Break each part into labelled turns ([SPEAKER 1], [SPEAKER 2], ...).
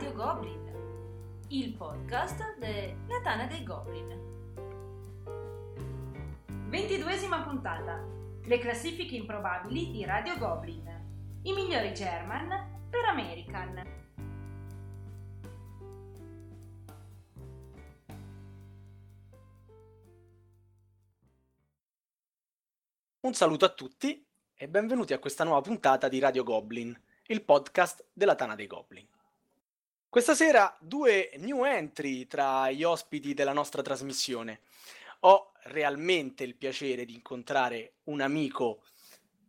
[SPEAKER 1] Radio Goblin, il podcast della Tana dei Goblin. Ventiduesima puntata. Le classifiche improbabili di Radio Goblin. I migliori German per American.
[SPEAKER 2] Un saluto a tutti e benvenuti a questa nuova puntata di Radio Goblin, il podcast della Tana dei Goblin. Questa sera due new entry tra gli ospiti della nostra trasmissione. Ho realmente il piacere di incontrare un amico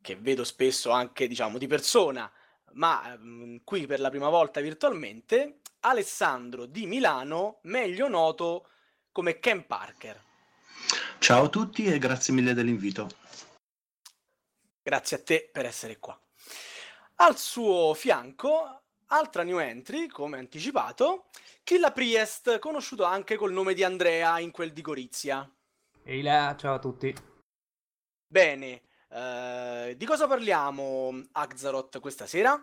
[SPEAKER 2] che vedo spesso anche, diciamo, di persona, ma mh, qui per la prima volta virtualmente, Alessandro di Milano, meglio noto come Ken Parker.
[SPEAKER 3] Ciao a tutti e grazie mille dell'invito.
[SPEAKER 2] Grazie a te per essere qua. Al suo fianco, altra new entry, come anticipato, Killa Priest, conosciuto anche col nome di Andrea in quel di Gorizia.
[SPEAKER 4] Ehi là, ciao a tutti.
[SPEAKER 2] Bene, eh, di cosa parliamo, Axaroth, questa sera?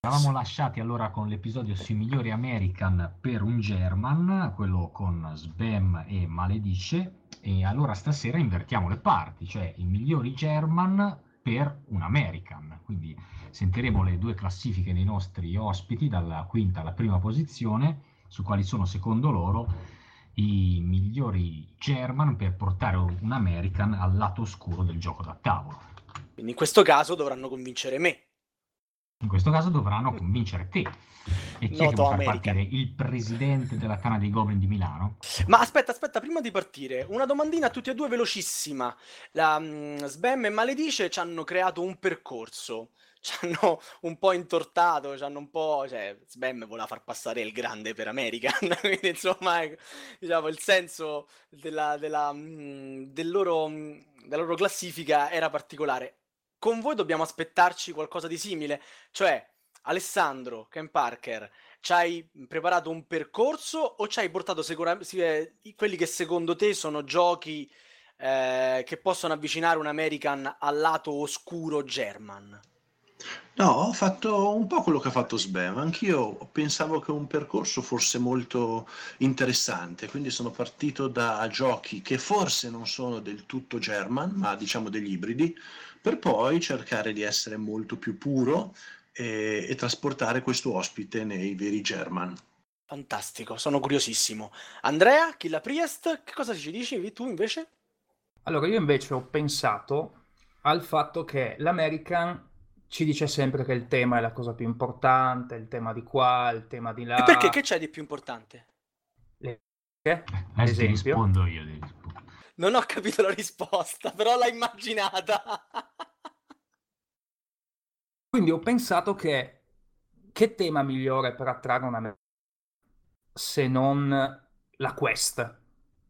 [SPEAKER 5] Eravamo lasciati allora con l'episodio sui migliori American per un German, quello con Sbam e Maledice, e allora stasera invertiamo le parti, cioè i migliori German per un American. Quindi sentiremo le due classifiche dei nostri ospiti, dalla quinta alla prima posizione, su quali sono secondo loro i migliori German per portare un American al lato oscuro del gioco da tavolo.
[SPEAKER 2] Quindi in questo caso dovranno convincere me.
[SPEAKER 5] In questo caso dovranno convincere te. E chi è che
[SPEAKER 2] Noto
[SPEAKER 5] far
[SPEAKER 2] American.
[SPEAKER 5] partire? Il presidente della Tana dei Goblin di Milano?
[SPEAKER 2] Ma aspetta, aspetta, prima di partire, una domandina a tutti e due velocissima. La mm, Sbam e Maledice ci hanno creato un percorso, ci hanno un po' intortato, ci hanno un po'... cioè, Sbam voleva far passare il grande per American, quindi insomma, ecco, diciamo, il senso della, della, mm, del loro, mm, della loro classifica era particolare. Con voi dobbiamo aspettarci qualcosa di simile, cioè Alessandro, Ken Parker, ci hai preparato un percorso o ci hai portato sicuramente quelli che secondo te sono giochi eh, che possono avvicinare un American al lato oscuro German?
[SPEAKER 3] No, ho fatto un po' quello che ha fatto Sbam, anch'io pensavo che un percorso fosse molto interessante, quindi sono partito da giochi che forse non sono del tutto German, ma diciamo degli ibridi, per poi cercare di essere molto più puro e, e trasportare questo ospite nei veri German.
[SPEAKER 2] Fantastico, sono curiosissimo. Andrea, Killa Priest, che cosa ci dici tu invece?
[SPEAKER 4] Allora, io invece ho pensato al fatto che l'American ci dice sempre che il tema è la cosa più importante, il tema di qua, il tema di là.
[SPEAKER 2] E perché? Che c'è di più importante?
[SPEAKER 4] Le-
[SPEAKER 5] Adesso ti
[SPEAKER 4] esempio.
[SPEAKER 5] rispondo io. ti rispondo.
[SPEAKER 2] Non ho capito la risposta, però l'ho immaginata.
[SPEAKER 4] Quindi ho pensato che che tema migliore per attrarre un americano se non la quest,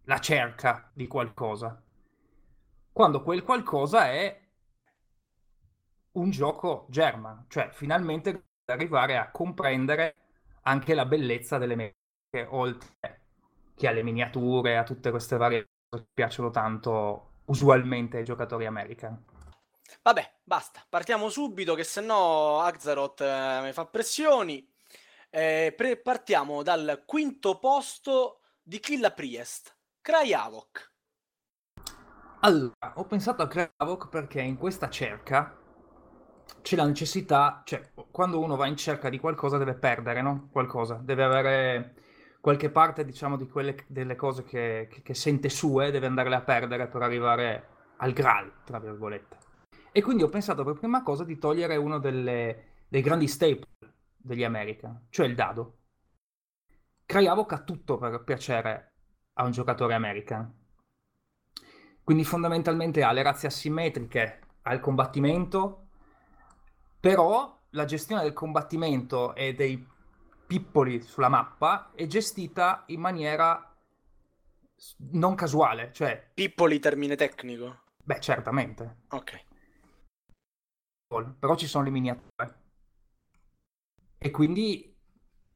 [SPEAKER 4] la cerca di qualcosa. Quando quel qualcosa è un gioco German, cioè finalmente arrivare a comprendere anche la bellezza delle meccaniche, oltre che alle miniature, a tutte queste varie cose che piacciono tanto usualmente ai giocatori americani.
[SPEAKER 2] Vabbè, basta, partiamo subito che sennò Axaroth eh, mi fa pressioni. Eh, pre- partiamo dal quinto posto di Killa Priest, Cry Havoc.
[SPEAKER 4] Allora, ho pensato a Kravok perché in questa cerca c'è la necessità, cioè quando uno va in cerca di qualcosa deve perdere, no? Qualcosa, deve avere qualche parte, diciamo, di quelle delle cose che, che- che sente sue, deve andarle a perdere per arrivare al Graal, tra virgolette. E quindi ho pensato per prima cosa di togliere uno delle- dei grandi staple degli American, cioè il dado. Krajavok ha tutto per piacere a un giocatore American. Quindi fondamentalmente ha le razze asimmetriche, ha il combattimento, però la gestione del combattimento e dei pippoli sulla mappa è gestita in maniera non casuale, cioè,
[SPEAKER 2] Pippoli termine tecnico.
[SPEAKER 4] beh, certamente,
[SPEAKER 2] Ok.
[SPEAKER 4] Però ci sono le miniature. E quindi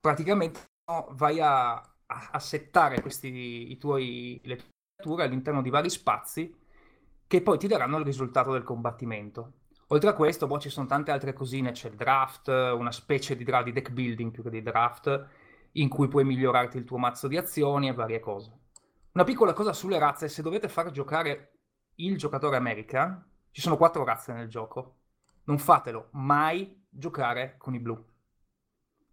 [SPEAKER 4] praticamente no, vai a, a- a settare questi, i tuoi, le tue miniature all'interno di vari spazi che poi ti daranno il risultato del combattimento. Oltre a questo, boh, ci sono tante altre cosine, c'è il draft, una specie di di deck building più che di draft, in cui puoi migliorarti il tuo mazzo di azioni e varie cose. Una piccola cosa sulle razze, se dovete far giocare il giocatore America, ci sono quattro razze nel gioco. Non fatelo mai giocare con i blu.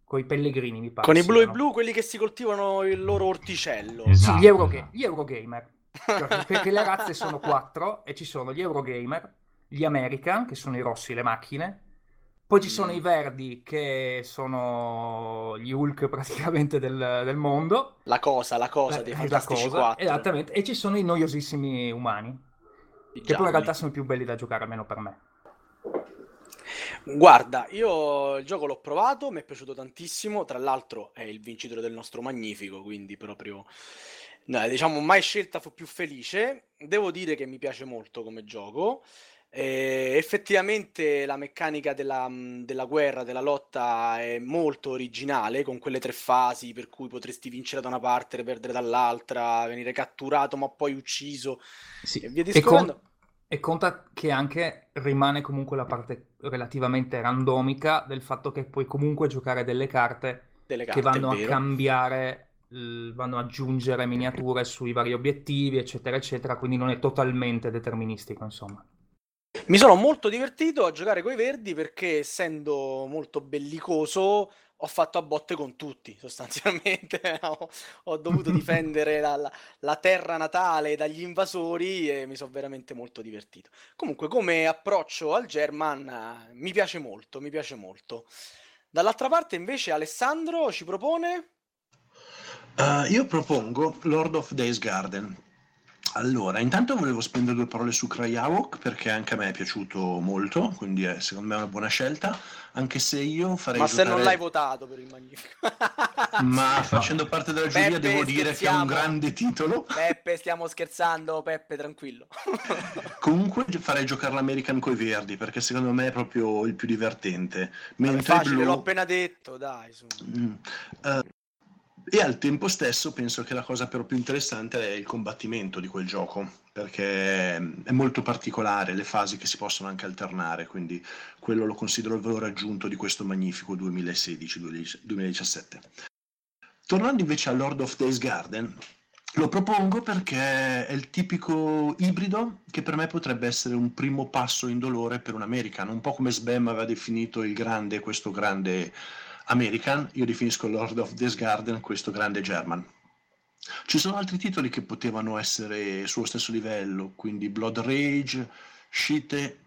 [SPEAKER 4] Con i pellegrini, mi pare.
[SPEAKER 2] Con i blu e
[SPEAKER 4] siano.
[SPEAKER 2] blu, quelli che si coltivano il loro orticello.
[SPEAKER 5] Esatto.
[SPEAKER 4] Sì, gli, Euroga- gli Eurogamer. Cioè, perché le razze sono quattro e ci sono gli Eurogamer, gli American, che sono i rossi, le macchine. Poi ci sono
[SPEAKER 2] Mm.
[SPEAKER 4] i verdi, che sono gli Hulk praticamente del, del mondo.
[SPEAKER 2] La cosa, la cosa dei
[SPEAKER 4] Eh,
[SPEAKER 2] Fantastici
[SPEAKER 4] la cosa,
[SPEAKER 2] 4.
[SPEAKER 4] Esattamente. E ci sono i noiosissimi umani,
[SPEAKER 2] i
[SPEAKER 4] che poi in
[SPEAKER 2] gialli.
[SPEAKER 4] realtà sono i più belli da giocare, almeno per me.
[SPEAKER 2] Guarda, io il gioco l'ho provato, mi è piaciuto tantissimo, tra l'altro è il vincitore del nostro Magnifico, quindi proprio, no, diciamo, mai scelta fu più felice. Devo dire che mi piace molto come gioco. Eh, effettivamente la meccanica della, della guerra, della lotta è molto originale, con quelle tre fasi per cui potresti vincere da una parte, perdere dall'altra, venire catturato ma poi ucciso
[SPEAKER 4] Sì.
[SPEAKER 2] e via
[SPEAKER 4] E, con-
[SPEAKER 2] discorrendo.
[SPEAKER 4] E conta che anche rimane comunque la parte relativamente randomica del fatto che puoi comunque giocare delle carte
[SPEAKER 2] Delle
[SPEAKER 4] che
[SPEAKER 2] carte,
[SPEAKER 4] vanno
[SPEAKER 2] è
[SPEAKER 4] a cambiare, vanno ad aggiungere miniature sui vari obiettivi, eccetera, eccetera, quindi non è totalmente deterministico, insomma.
[SPEAKER 2] Mi sono molto divertito a giocare coi verdi perché essendo molto bellicoso ho fatto a botte con tutti sostanzialmente. ho, ho dovuto difendere la, la- la terra natale dagli invasori e mi sono veramente molto divertito. Comunque come approccio al German eh, mi piace molto, mi piace molto. Dall'altra parte invece Alessandro ci propone...
[SPEAKER 3] Uh, io propongo Lord of Days Garden. Allora, intanto volevo spendere due parole su Cryhawk perché anche a me è piaciuto molto, quindi è secondo me una buona scelta, anche se io farei
[SPEAKER 2] Ma se non
[SPEAKER 3] giocare-
[SPEAKER 2] l'hai votato per il Magnifico.
[SPEAKER 3] Ma facendo parte della giuria
[SPEAKER 2] Peppe,
[SPEAKER 3] devo dire che è un
[SPEAKER 2] scherziamo.
[SPEAKER 3] grande titolo.
[SPEAKER 2] Peppe, stiamo scherzando, Peppe, tranquillo.
[SPEAKER 3] Comunque farei giocare l'American coi verdi perché secondo me è proprio il più divertente.
[SPEAKER 2] Vabbè,
[SPEAKER 3] Mentre il
[SPEAKER 2] facile,
[SPEAKER 3] blu...
[SPEAKER 2] l'ho appena detto, dai. su.
[SPEAKER 3] Mm. Eh, e al tempo stesso penso che la cosa però più interessante è il combattimento di quel gioco, perché è molto particolare, le fasi che si possono anche alternare, quindi quello lo considero il valore aggiunto di questo magnifico 2016-2017. Tornando invece a Lord of Days Garden, lo propongo perché è il tipico ibrido che per me potrebbe essere un primo passo indolore per un American, un po' come Sbam aveva definito il grande, questo grande American, io definisco Lord of This Garden questo grande German. Ci sono altri titoli che potevano essere sullo stesso livello, quindi Blood Rage, Shite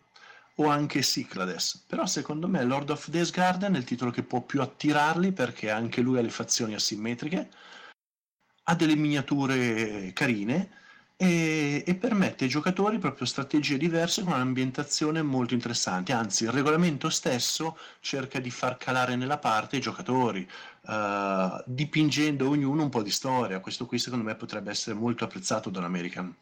[SPEAKER 3] o anche Cyclades, però secondo me Lord of This Garden è il titolo che può più attirarli perché anche lui ha le fazioni asimmetriche, ha delle miniature carine e, e permette ai giocatori proprio strategie diverse con un'ambientazione molto interessante. Anzi, il regolamento stesso cerca di far calare nella parte i giocatori, eh, dipingendo ognuno un po' di storia. Questo qui secondo me potrebbe essere molto apprezzato da un American.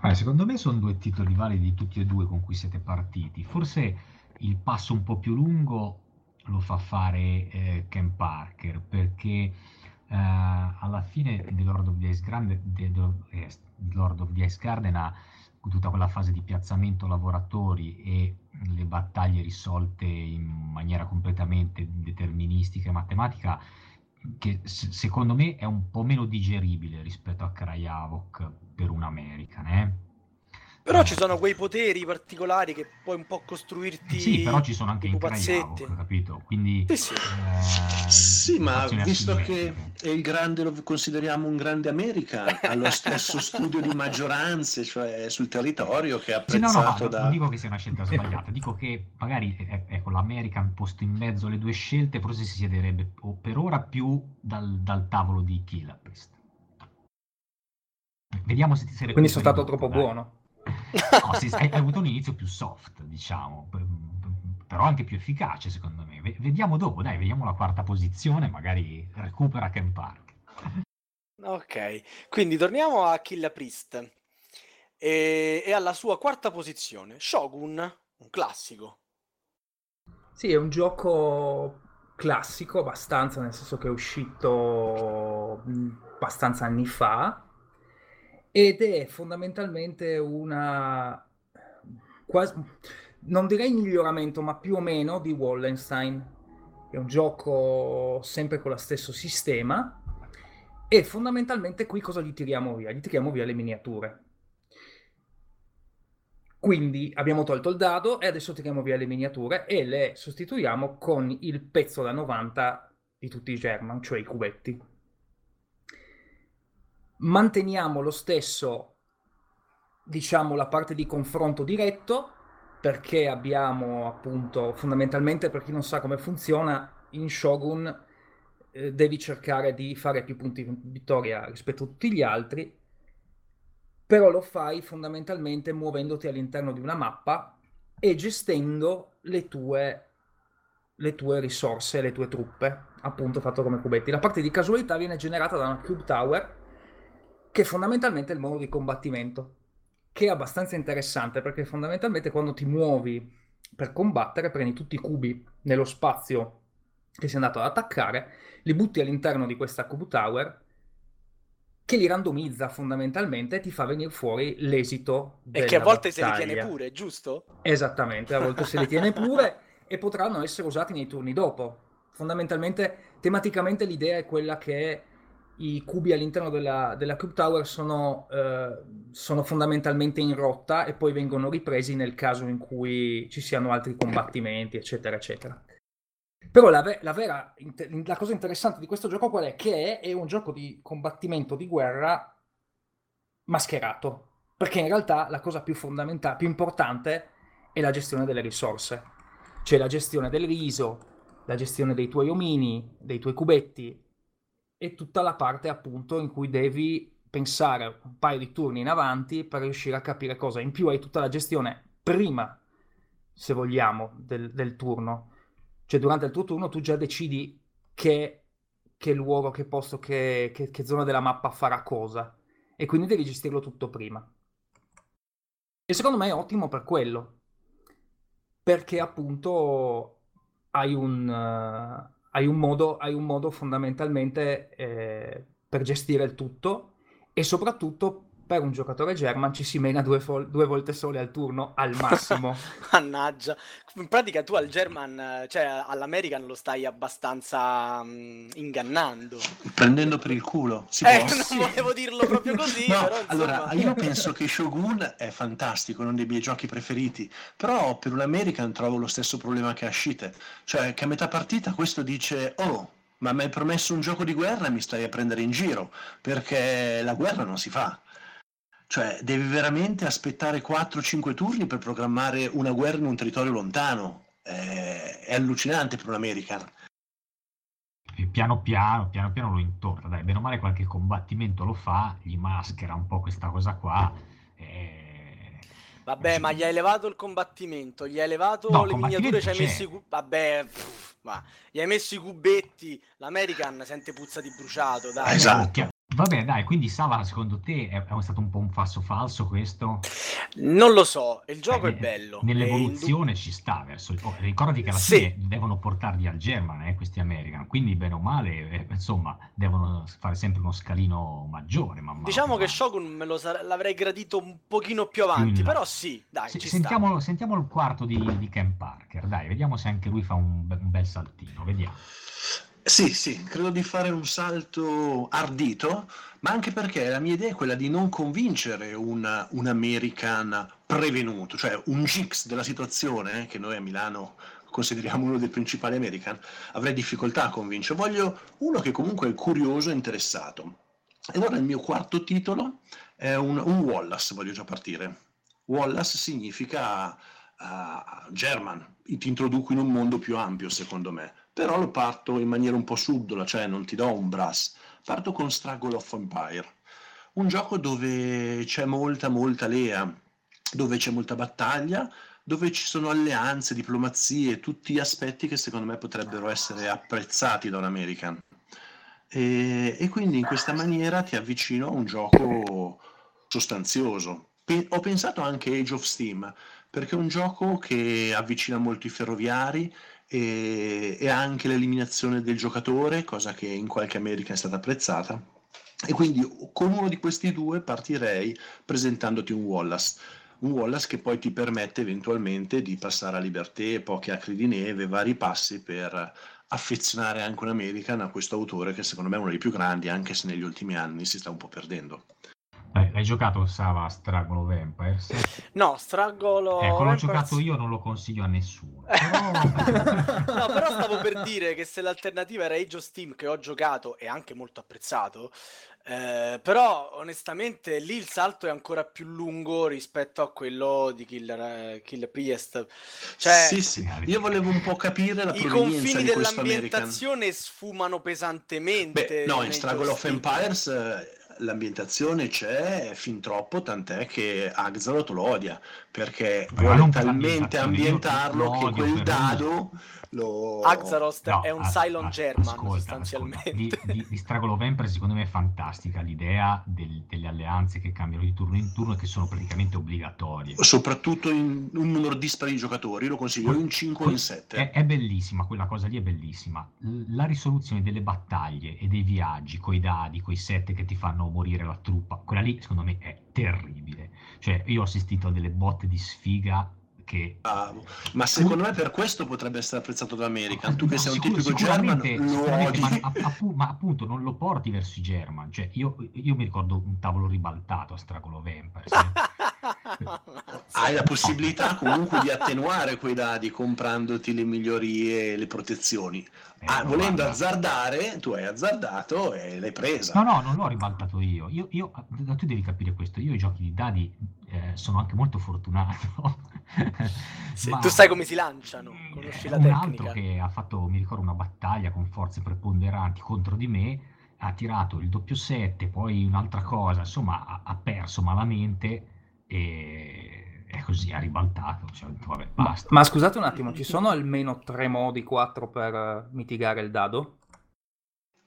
[SPEAKER 5] Allora, secondo me sono due titoli validi tutti e due con cui siete partiti. Forse il passo un po' più lungo lo fa fare eh, Ken Parker perché eh, alla fine di Lord of the Ice Garden, de- de- eh, Lord of the Ice Garden ha tutta quella fase di piazzamento lavoratori e le battaglie risolte in maniera completamente deterministica e matematica che secondo me è un po' meno digeribile rispetto a Krajavok per un American, eh?
[SPEAKER 2] Però
[SPEAKER 5] Eh,
[SPEAKER 2] ci sono quei poteri particolari che puoi un po' costruirti
[SPEAKER 5] Sì, però ci sono anche
[SPEAKER 2] i
[SPEAKER 5] in
[SPEAKER 2] pupazzetti.
[SPEAKER 5] Krajavok, capito? Quindi
[SPEAKER 2] Sì, sì.
[SPEAKER 5] eh,
[SPEAKER 3] Sì, ma visto che è il grande, lo consideriamo un grande America, ha lo stesso studio di maggioranze, cioè sul territorio, che è
[SPEAKER 5] Sì, no, no,
[SPEAKER 3] apprezzato da...
[SPEAKER 5] non dico che sia una scelta sbagliata, dico che magari eh, ecco, l'American posto in mezzo alle due scelte forse si siederebbe o per ora più dal, dal tavolo di Killer Priest. Vediamo se ti sei
[SPEAKER 4] Quindi sono stato troppo
[SPEAKER 5] dai.
[SPEAKER 4] buono.
[SPEAKER 5] No, sì, hai, hai avuto un inizio più soft, diciamo, però anche più efficace secondo me. Ve- vediamo dopo, dai, vediamo la quarta posizione, magari recupera Ken Park.
[SPEAKER 2] Ok, quindi torniamo a Killa Priest e, e alla sua quarta posizione, Shogun, un classico.
[SPEAKER 4] Sì, è un gioco classico abbastanza, nel senso che è uscito abbastanza anni fa ed è fondamentalmente una quasi non direi miglioramento, ma più o meno di Wallenstein. È un gioco sempre con lo stesso sistema e fondamentalmente qui cosa gli tiriamo via? Gli tiriamo via le miniature. Quindi abbiamo tolto il dado e adesso tiriamo via le miniature e le sostituiamo con il pezzo da 90 di tutti i German, cioè i cubetti. Manteniamo lo stesso, diciamo, la parte di confronto diretto, perché abbiamo appunto, fondamentalmente per chi non sa come funziona, in Shogun eh, devi cercare di fare più punti vittoria rispetto a tutti gli altri, però lo fai fondamentalmente muovendoti all'interno di una mappa e gestendo le tue, le tue risorse, le tue truppe, appunto fatto come cubetti. La parte di casualità viene generata da una Cube Tower, che fondamentalmente è il modo di combattimento che è abbastanza interessante perché fondamentalmente quando ti muovi per combattere prendi tutti i cubi nello spazio che sei andato ad attaccare, li butti all'interno di questa cube tower che li randomizza fondamentalmente e ti fa venire fuori l'esito
[SPEAKER 2] e che a volte battaglia. se li tiene pure, giusto?
[SPEAKER 4] Esattamente, a volte se li tiene pure e potranno essere usati nei turni dopo. Fondamentalmente, tematicamente l'idea è quella che i cubi all'interno della, della Cube Tower sono, eh, sono, fondamentalmente in rotta e poi vengono ripresi nel caso in cui ci siano altri combattimenti, eccetera, eccetera. Però la, la, vera, la cosa interessante di questo gioco qual è? Che è un gioco di combattimento di guerra mascherato. Perché in realtà la cosa più fondamentale, più importante è la gestione delle risorse. Cioè la gestione del riso, la gestione dei tuoi omini, dei tuoi cubetti, e tutta la parte appunto in cui devi pensare un paio di turni in avanti per riuscire a capire cosa. In più hai tutta la gestione prima, se vogliamo, del, del turno. Cioè durante il tuo turno tu già decidi che, che luogo, che posto, che, che, che zona della mappa farà cosa. E quindi devi gestirlo tutto prima. E secondo me è ottimo per quello. Perché appunto hai un... Uh, hai un modo, hai un modo fondamentalmente eh, per gestire il tutto e soprattutto per un giocatore German ci si mena due, fol- due volte sole al turno al massimo.
[SPEAKER 2] Mannaggia. In pratica tu al German, cioè all'American lo stai abbastanza um, ingannando.
[SPEAKER 3] Prendendo per il culo.
[SPEAKER 2] Si eh, può? non sì. volevo dirlo proprio così. no, però,
[SPEAKER 3] allora, io penso che Shogun è fantastico, uno dei miei giochi preferiti, però per un American trovo lo stesso problema che Ashite. Cioè che a metà partita questo dice, oh, ma mi hai promesso un gioco di guerra e mi stai a prendere in giro, perché la guerra non si fa. Cioè, devi veramente aspettare 4-5 turni per programmare una guerra in un territorio lontano. È, è allucinante per un American.
[SPEAKER 5] E piano piano, piano piano lo intorna. Dai, bene o male qualche combattimento lo fa, gli maschera un po' questa cosa qua. E...
[SPEAKER 2] Vabbè, ma gli hai elevato il combattimento, gli hai elevato no, le miniature, ci hai messo i... Vabbè, pff, ma gli hai messo i cubetti, l'American sente puzza di bruciato, dai.
[SPEAKER 3] Esatto.
[SPEAKER 5] Vabbè, dai, quindi Sava, secondo te è, è stato un po' un passo falso questo?
[SPEAKER 2] Non lo so, il gioco
[SPEAKER 5] eh,
[SPEAKER 2] è bello.
[SPEAKER 5] Nell'evoluzione ci sta verso il... oh, ricordati che alla sì. fine devono portarli al German, eh, questi American, quindi bene o male, eh, insomma, devono fare sempre uno scalino maggiore. Man
[SPEAKER 2] diciamo che Shogun me lo sare... l'avrei gradito un pochino più avanti, però sì, dai,
[SPEAKER 5] Se, sentiamo, sentiamo, il quarto di, di Ken Parker, dai, vediamo se anche lui fa un, un bel saltino, vediamo.
[SPEAKER 3] Sì, sì, credo di fare un salto ardito, ma anche perché la mia idea è quella di non convincere un, un American prevenuto, cioè un Gix della situazione, eh, che noi a Milano consideriamo uno dei principali American, avrei difficoltà a convincere. Voglio uno che comunque è curioso e interessato. E allora il mio quarto titolo è un, un Wallace, voglio già partire. Wallace significa uh, German, ti introduco in un mondo più ampio secondo me però lo parto in maniera un po' subdola, cioè non ti do un brass, parto con Struggle of Empire, un gioco dove c'è molta, molta lea, dove c'è molta battaglia, dove ci sono alleanze, diplomazie, tutti aspetti che secondo me potrebbero essere apprezzati da un American. E, e quindi in questa maniera ti avvicino a un gioco sostanzioso. Pe- ho pensato anche Age of Steam, perché è un gioco che avvicina molto i ferroviari e, e anche l'eliminazione del giocatore, cosa che in qualche America è stata apprezzata. E quindi con uno di questi due partirei presentandoti un Wallace. un Wallace che poi ti permette eventualmente di passare a Liberté, poche acri di neve, vari passi per affezionare anche un American a questo autore che secondo me è uno dei più grandi, anche se negli ultimi anni si sta un po' perdendo.
[SPEAKER 5] Eh, hai giocato Sava Stragolo Vampires?
[SPEAKER 2] No, Stragolo
[SPEAKER 5] Ecco, l'ho
[SPEAKER 2] Vampires-
[SPEAKER 5] giocato io, non lo consiglio a nessuno.
[SPEAKER 2] no, però stavo per dire che se l'alternativa era Age of Steam, che ho giocato e anche molto apprezzato, eh, però onestamente lì il salto è ancora più lungo rispetto a quello di Killer, eh, Killer Priest. Cioè,
[SPEAKER 3] sì, sì, io volevo un po' capire la
[SPEAKER 2] i
[SPEAKER 3] provenienza
[SPEAKER 2] confini
[SPEAKER 3] di questo American.
[SPEAKER 2] dell'ambientazione sfumano pesantemente.
[SPEAKER 3] Beh, no, in Struggle of. Empires eh, l'ambientazione c'è fin troppo, tant'è che Axelot lo odia, perché
[SPEAKER 5] Ma
[SPEAKER 3] vuole talmente
[SPEAKER 5] io
[SPEAKER 3] ambientarlo
[SPEAKER 5] lo
[SPEAKER 3] che quel
[SPEAKER 5] per
[SPEAKER 3] dado lo...
[SPEAKER 2] Axarost
[SPEAKER 5] No,
[SPEAKER 2] è un
[SPEAKER 5] as-
[SPEAKER 2] Cylon
[SPEAKER 5] as-
[SPEAKER 2] German
[SPEAKER 5] ascolta,
[SPEAKER 2] sostanzialmente.
[SPEAKER 5] ascolta. Di, di, di Struggle of Empire secondo me è fantastica l'idea del- delle alleanze che cambiano di turno in turno e che sono praticamente obbligatorie.
[SPEAKER 3] Soprattutto in un numero dispari di giocatori, io lo consiglio in 5 o in 7.
[SPEAKER 5] È, è bellissima, quella cosa lì è bellissima. La risoluzione delle battaglie e dei viaggi, coi dadi, coi sette che ti fanno morire la truppa, quella lì secondo me è terribile. Cioè, io ho assistito a delle botte di sfiga che...
[SPEAKER 3] Bravo. Ma secondo me per questo potrebbe essere apprezzato da American. Tu che
[SPEAKER 5] No,
[SPEAKER 3] sei un tipico German,
[SPEAKER 5] ma, appu- ma appunto non lo porti verso i German. Cioè, io, io mi ricordo un tavolo ribaltato a Stragolo Vampires. eh.
[SPEAKER 3] Hai la possibilità comunque di attenuare quei dadi comprandoti le migliorie e le protezioni.
[SPEAKER 5] Eh,
[SPEAKER 3] Ah, volendo azzardare, tu hai azzardato e l'hai presa.
[SPEAKER 5] No, no, non l'ho ribaltato io. Io, io- tu devi capire questo. Io i giochi di dadi eh, sono anche molto fortunato. Ma-
[SPEAKER 2] tu sai come si lanciano, conosci la
[SPEAKER 5] un
[SPEAKER 2] tecnica.
[SPEAKER 5] altro che ha fatto, mi ricordo, una battaglia con forze preponderanti contro di me, ha tirato il doppio 7, poi un'altra cosa, insomma, ha, ha perso malamente e è così, ha ribaltato. Cioè, vabbè,
[SPEAKER 4] Ma,
[SPEAKER 5] basta.
[SPEAKER 4] ma scusate un attimo, ci sono almeno tre modi, quattro per eh, mitigare il dado?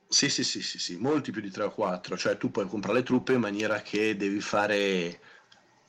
[SPEAKER 3] Sì, sì, sì, sì, sì, molti più di 3 o 4. Cioè tu puoi comprare le truppe in maniera che devi fare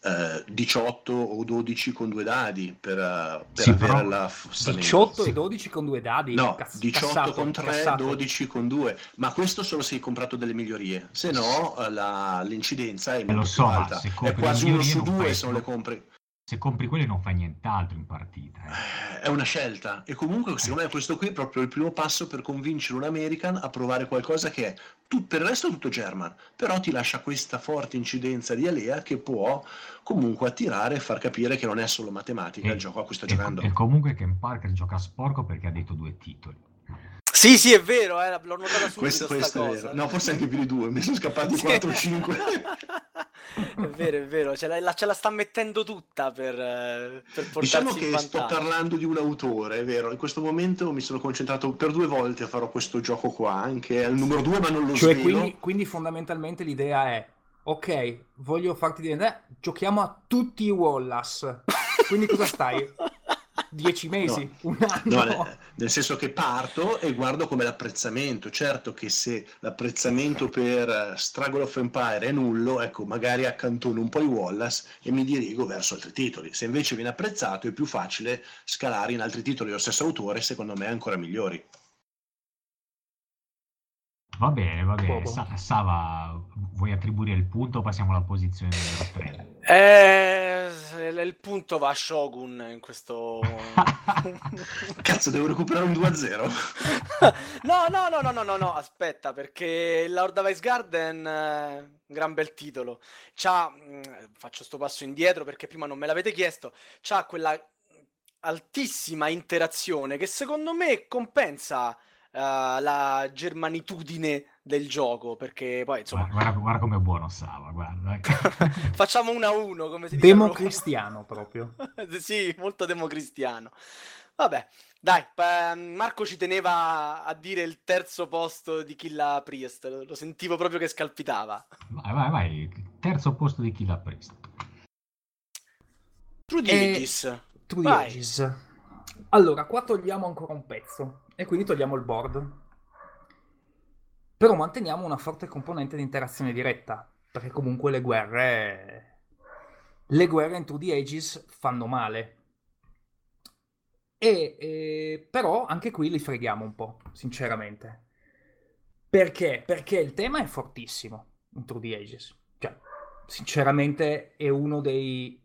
[SPEAKER 3] eh, 18 o 12 con due dadi per, eh, per
[SPEAKER 5] Sì,
[SPEAKER 3] avere la forza
[SPEAKER 4] 18
[SPEAKER 5] Sì.
[SPEAKER 4] e 12 con due dadi?
[SPEAKER 3] No,
[SPEAKER 4] Cazz-
[SPEAKER 3] 18
[SPEAKER 4] cassato,
[SPEAKER 3] con 3,
[SPEAKER 4] cassato.
[SPEAKER 3] 12 con 2, ma questo solo se hai comprato delle migliorie, se no eh, la- l'incidenza è molto
[SPEAKER 5] so,
[SPEAKER 3] alta. È quasi uno su due se non le compri.
[SPEAKER 5] Se compri quelli non fai nient'altro in partita. eh.
[SPEAKER 3] È una scelta e comunque secondo me questo qui è proprio il primo passo per convincere un American a provare qualcosa che è tu- per il resto è tutto German, però ti lascia questa forte incidenza di Alea che può comunque attirare e far capire che non è solo matematica
[SPEAKER 5] E-
[SPEAKER 3] il gioco a cui sta
[SPEAKER 5] E,
[SPEAKER 3] giocando.
[SPEAKER 5] e comunque Ken Parker gioca sporco perché ha detto due titoli.
[SPEAKER 2] Sì, sì, è vero, eh, l'ho notata subito
[SPEAKER 3] Questo, questo è
[SPEAKER 2] cosa.
[SPEAKER 3] vero. No, forse anche più di due, mi sono scappati
[SPEAKER 2] Sì.
[SPEAKER 3] 4 o 5.
[SPEAKER 2] È vero, è vero, ce la, ce la sta mettendo tutta per, per portarsi
[SPEAKER 3] Diciamo
[SPEAKER 2] in
[SPEAKER 3] che sto parlando di un autore, è vero. In questo momento mi sono concentrato per due volte a farò questo gioco qua, anche al numero due, ma non lo
[SPEAKER 4] Cioè,
[SPEAKER 3] svelo.
[SPEAKER 4] quindi, quindi fondamentalmente l'idea è, ok, voglio farti diventare, giochiamo a tutti i Wallace. Quindi cosa stai? Dieci mesi? Un anno?
[SPEAKER 3] No, nel, nel senso che parto e guardo come l'apprezzamento. Certo che se l'apprezzamento per eh, Struggle of Empire è nullo, ecco, magari accantono un po' i Wallace e mi dirigo verso altri titoli. Se invece viene apprezzato è più facile scalare in altri titoli dello stesso autore, secondo me ancora migliori.
[SPEAKER 5] Va bene, va bene. Sa- Sava, vuoi attribuire il punto o passiamo alla posizione numero 3?
[SPEAKER 2] Eh, il- punto va a Shogun in questo...
[SPEAKER 3] Cazzo, devo recuperare un 2-0.
[SPEAKER 2] no, no, no, no, no, no, no, aspetta, perché Lord of Ice Garden, eh, un gran bel titolo, c'ha, mh, faccio sto passo indietro perché prima non me l'avete chiesto, c'ha quella altissima interazione che secondo me compensa eh, la germanitudine del gioco, perché poi insomma
[SPEAKER 5] Guarda, guarda, guarda com'è buono Sava, guarda.
[SPEAKER 2] facciamo uno a uno, come si dice.
[SPEAKER 4] Democristiano proprio.
[SPEAKER 2] sì, molto democristiano. Vabbè, dai, pa- Marco ci teneva a dire il terzo posto di Killa Priest, lo lo sentivo proprio che scalpitava.
[SPEAKER 5] Vai, vai, vai. Terzo posto di Killer Priest.
[SPEAKER 2] True
[SPEAKER 4] E-
[SPEAKER 2] Digis.
[SPEAKER 4] True the
[SPEAKER 2] Vai.
[SPEAKER 4] Ages. Allora, qua togliamo ancora un pezzo e quindi togliamo il board. Però manteniamo una forte componente di interazione diretta, perché comunque le guerre le guerre in True the Ages fanno male. E eh, però anche qui li freghiamo un po', sinceramente. Perché? Perché il tema è fortissimo in True the Ages. Cioè, sinceramente è uno dei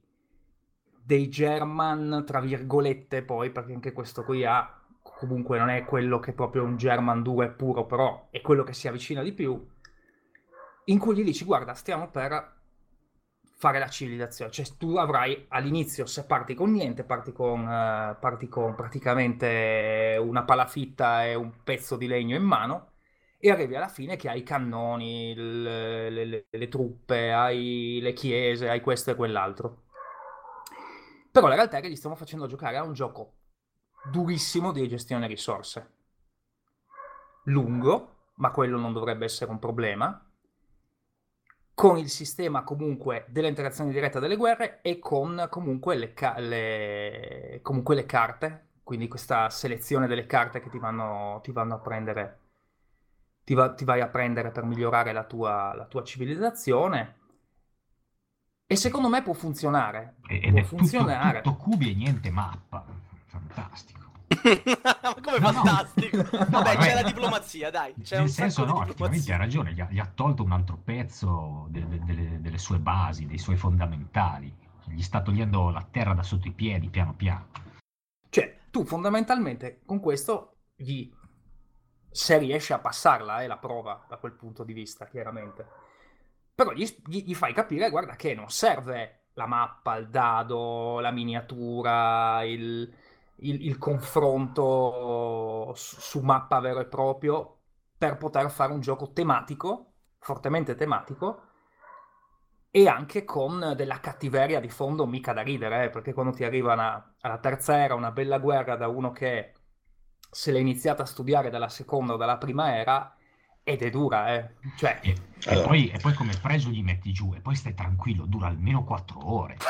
[SPEAKER 4] dei German, tra virgolette, poi, perché anche questo qui ha comunque non è quello che è proprio un German 2 puro, però è quello che si avvicina di più, in cui gli dici guarda, stiamo per fare la civilizzazione, cioè tu avrai all'inizio, se parti con niente, parti con, uh, parti con praticamente una palafitta e un pezzo di legno in mano, e arrivi alla fine che hai i cannoni, le, le, le, le truppe, hai le chiese, hai questo e quell'altro. Però la realtà è che gli stiamo facendo giocare a un gioco durissimo di gestione risorse. Lungo, ma quello non dovrebbe essere un problema. Con il sistema comunque dell'interazione diretta delle guerre e con comunque le, ca- le, comunque le carte, quindi questa selezione delle carte che ti vanno, ti vanno a prendere, ti, va, ti, vai a prendere per migliorare la tua, la tua civilizzazione. E secondo me può funzionare.
[SPEAKER 5] Ed può è funzionare. Tutto, tutto cubi e niente mappa. Fantastico.
[SPEAKER 2] come no, fantastico. No. Vabbè, no, c'è la diplomazia, dai. C'è
[SPEAKER 5] nel senso, no, effettivamente ha ragione, gli ha, gli ha, tolto un altro pezzo de, de, de, delle sue basi, dei suoi fondamentali. Gli sta togliendo la terra da sotto i piedi, piano piano.
[SPEAKER 4] Cioè, tu fondamentalmente con questo gli... Se riesci a passarla, è la prova da quel punto di vista, chiaramente. Però gli, gli, gli fai capire, guarda, che non serve la mappa, il dado, la miniatura, il il, il confronto su, su mappa vero e proprio per poter fare un gioco tematico, fortemente tematico, e anche con della cattiveria di fondo mica da ridere, eh, perché quando ti arriva una, alla terza era una bella guerra da uno che se l'è iniziata a studiare dalla seconda o dalla prima era, ed è dura, eh. Cioè...
[SPEAKER 5] E, allora. e, poi, e, poi, come pregio gli metti giù e poi stai tranquillo, dura almeno quattro ore.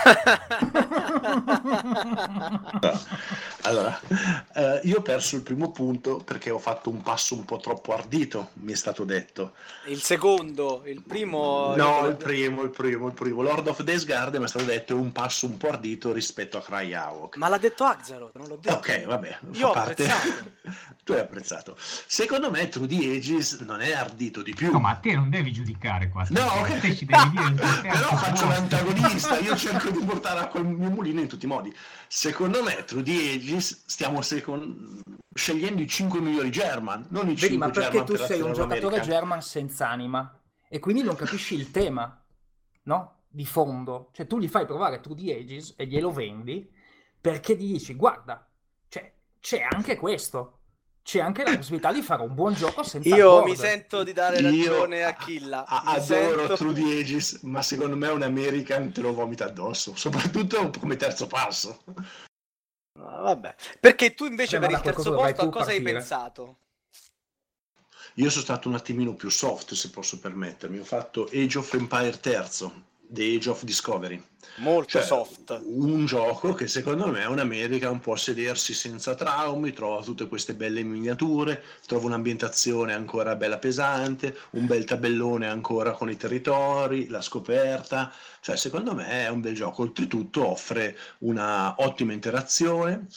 [SPEAKER 3] allora, eh, io ho perso il primo punto perché ho fatto un passo un po' troppo ardito, mi è stato detto.
[SPEAKER 2] Il secondo, il primo...
[SPEAKER 3] No, il primo, il primo, il primo. Lord of Desgard mi è stato detto è un passo un po' ardito rispetto a Cry Hawk.
[SPEAKER 2] Ma l'ha detto Axaroth, non l'ho detto.
[SPEAKER 3] Ok, vabbè.
[SPEAKER 2] Io ho parte... apprezzato.
[SPEAKER 3] tu hai apprezzato. Secondo me True Ages non è ardito di più.
[SPEAKER 5] No, ma te non devi giudicare qua.
[SPEAKER 3] No, ok. Te ci devi dire Però faccio l'antagonista, io cerco di portare acqua il mio mulino in tutti i modi. Secondo me, True the Ages, stiamo secon... scegliendo i 5 migliori German, non i Vedi, 5
[SPEAKER 4] ma perché
[SPEAKER 3] German
[SPEAKER 4] tu sei un giocatore German senza anima e quindi non capisci il tema, no? Di fondo. Cioè tu gli fai provare True the Ages e glielo vendi perché gli dici, guarda, cioè, c'è anche questo c'è anche la possibilità di fare un buon gioco senza
[SPEAKER 2] Io
[SPEAKER 4] board.
[SPEAKER 2] mi sento di dare ragione Io a Killa.
[SPEAKER 3] A- adoro sento... True Ages, ma secondo me un American te lo vomita addosso, soprattutto come terzo passo.
[SPEAKER 2] Ah, vabbè, perché tu invece per il terzo posto a cosa hai pensato?
[SPEAKER 3] Io sono stato un attimino più soft, se posso permettermi. Ho fatto Age of Empire III, The Age of Discovery.
[SPEAKER 2] Molto
[SPEAKER 3] cioè,
[SPEAKER 2] soft.
[SPEAKER 3] Un gioco che secondo me è un'America un po' sedersi senza traumi, trova tutte queste belle miniature, trova un'ambientazione ancora bella pesante, un bel tabellone ancora con i territori, la scoperta. Cioè, secondo me è un bel gioco. Oltretutto offre una ottima interazione,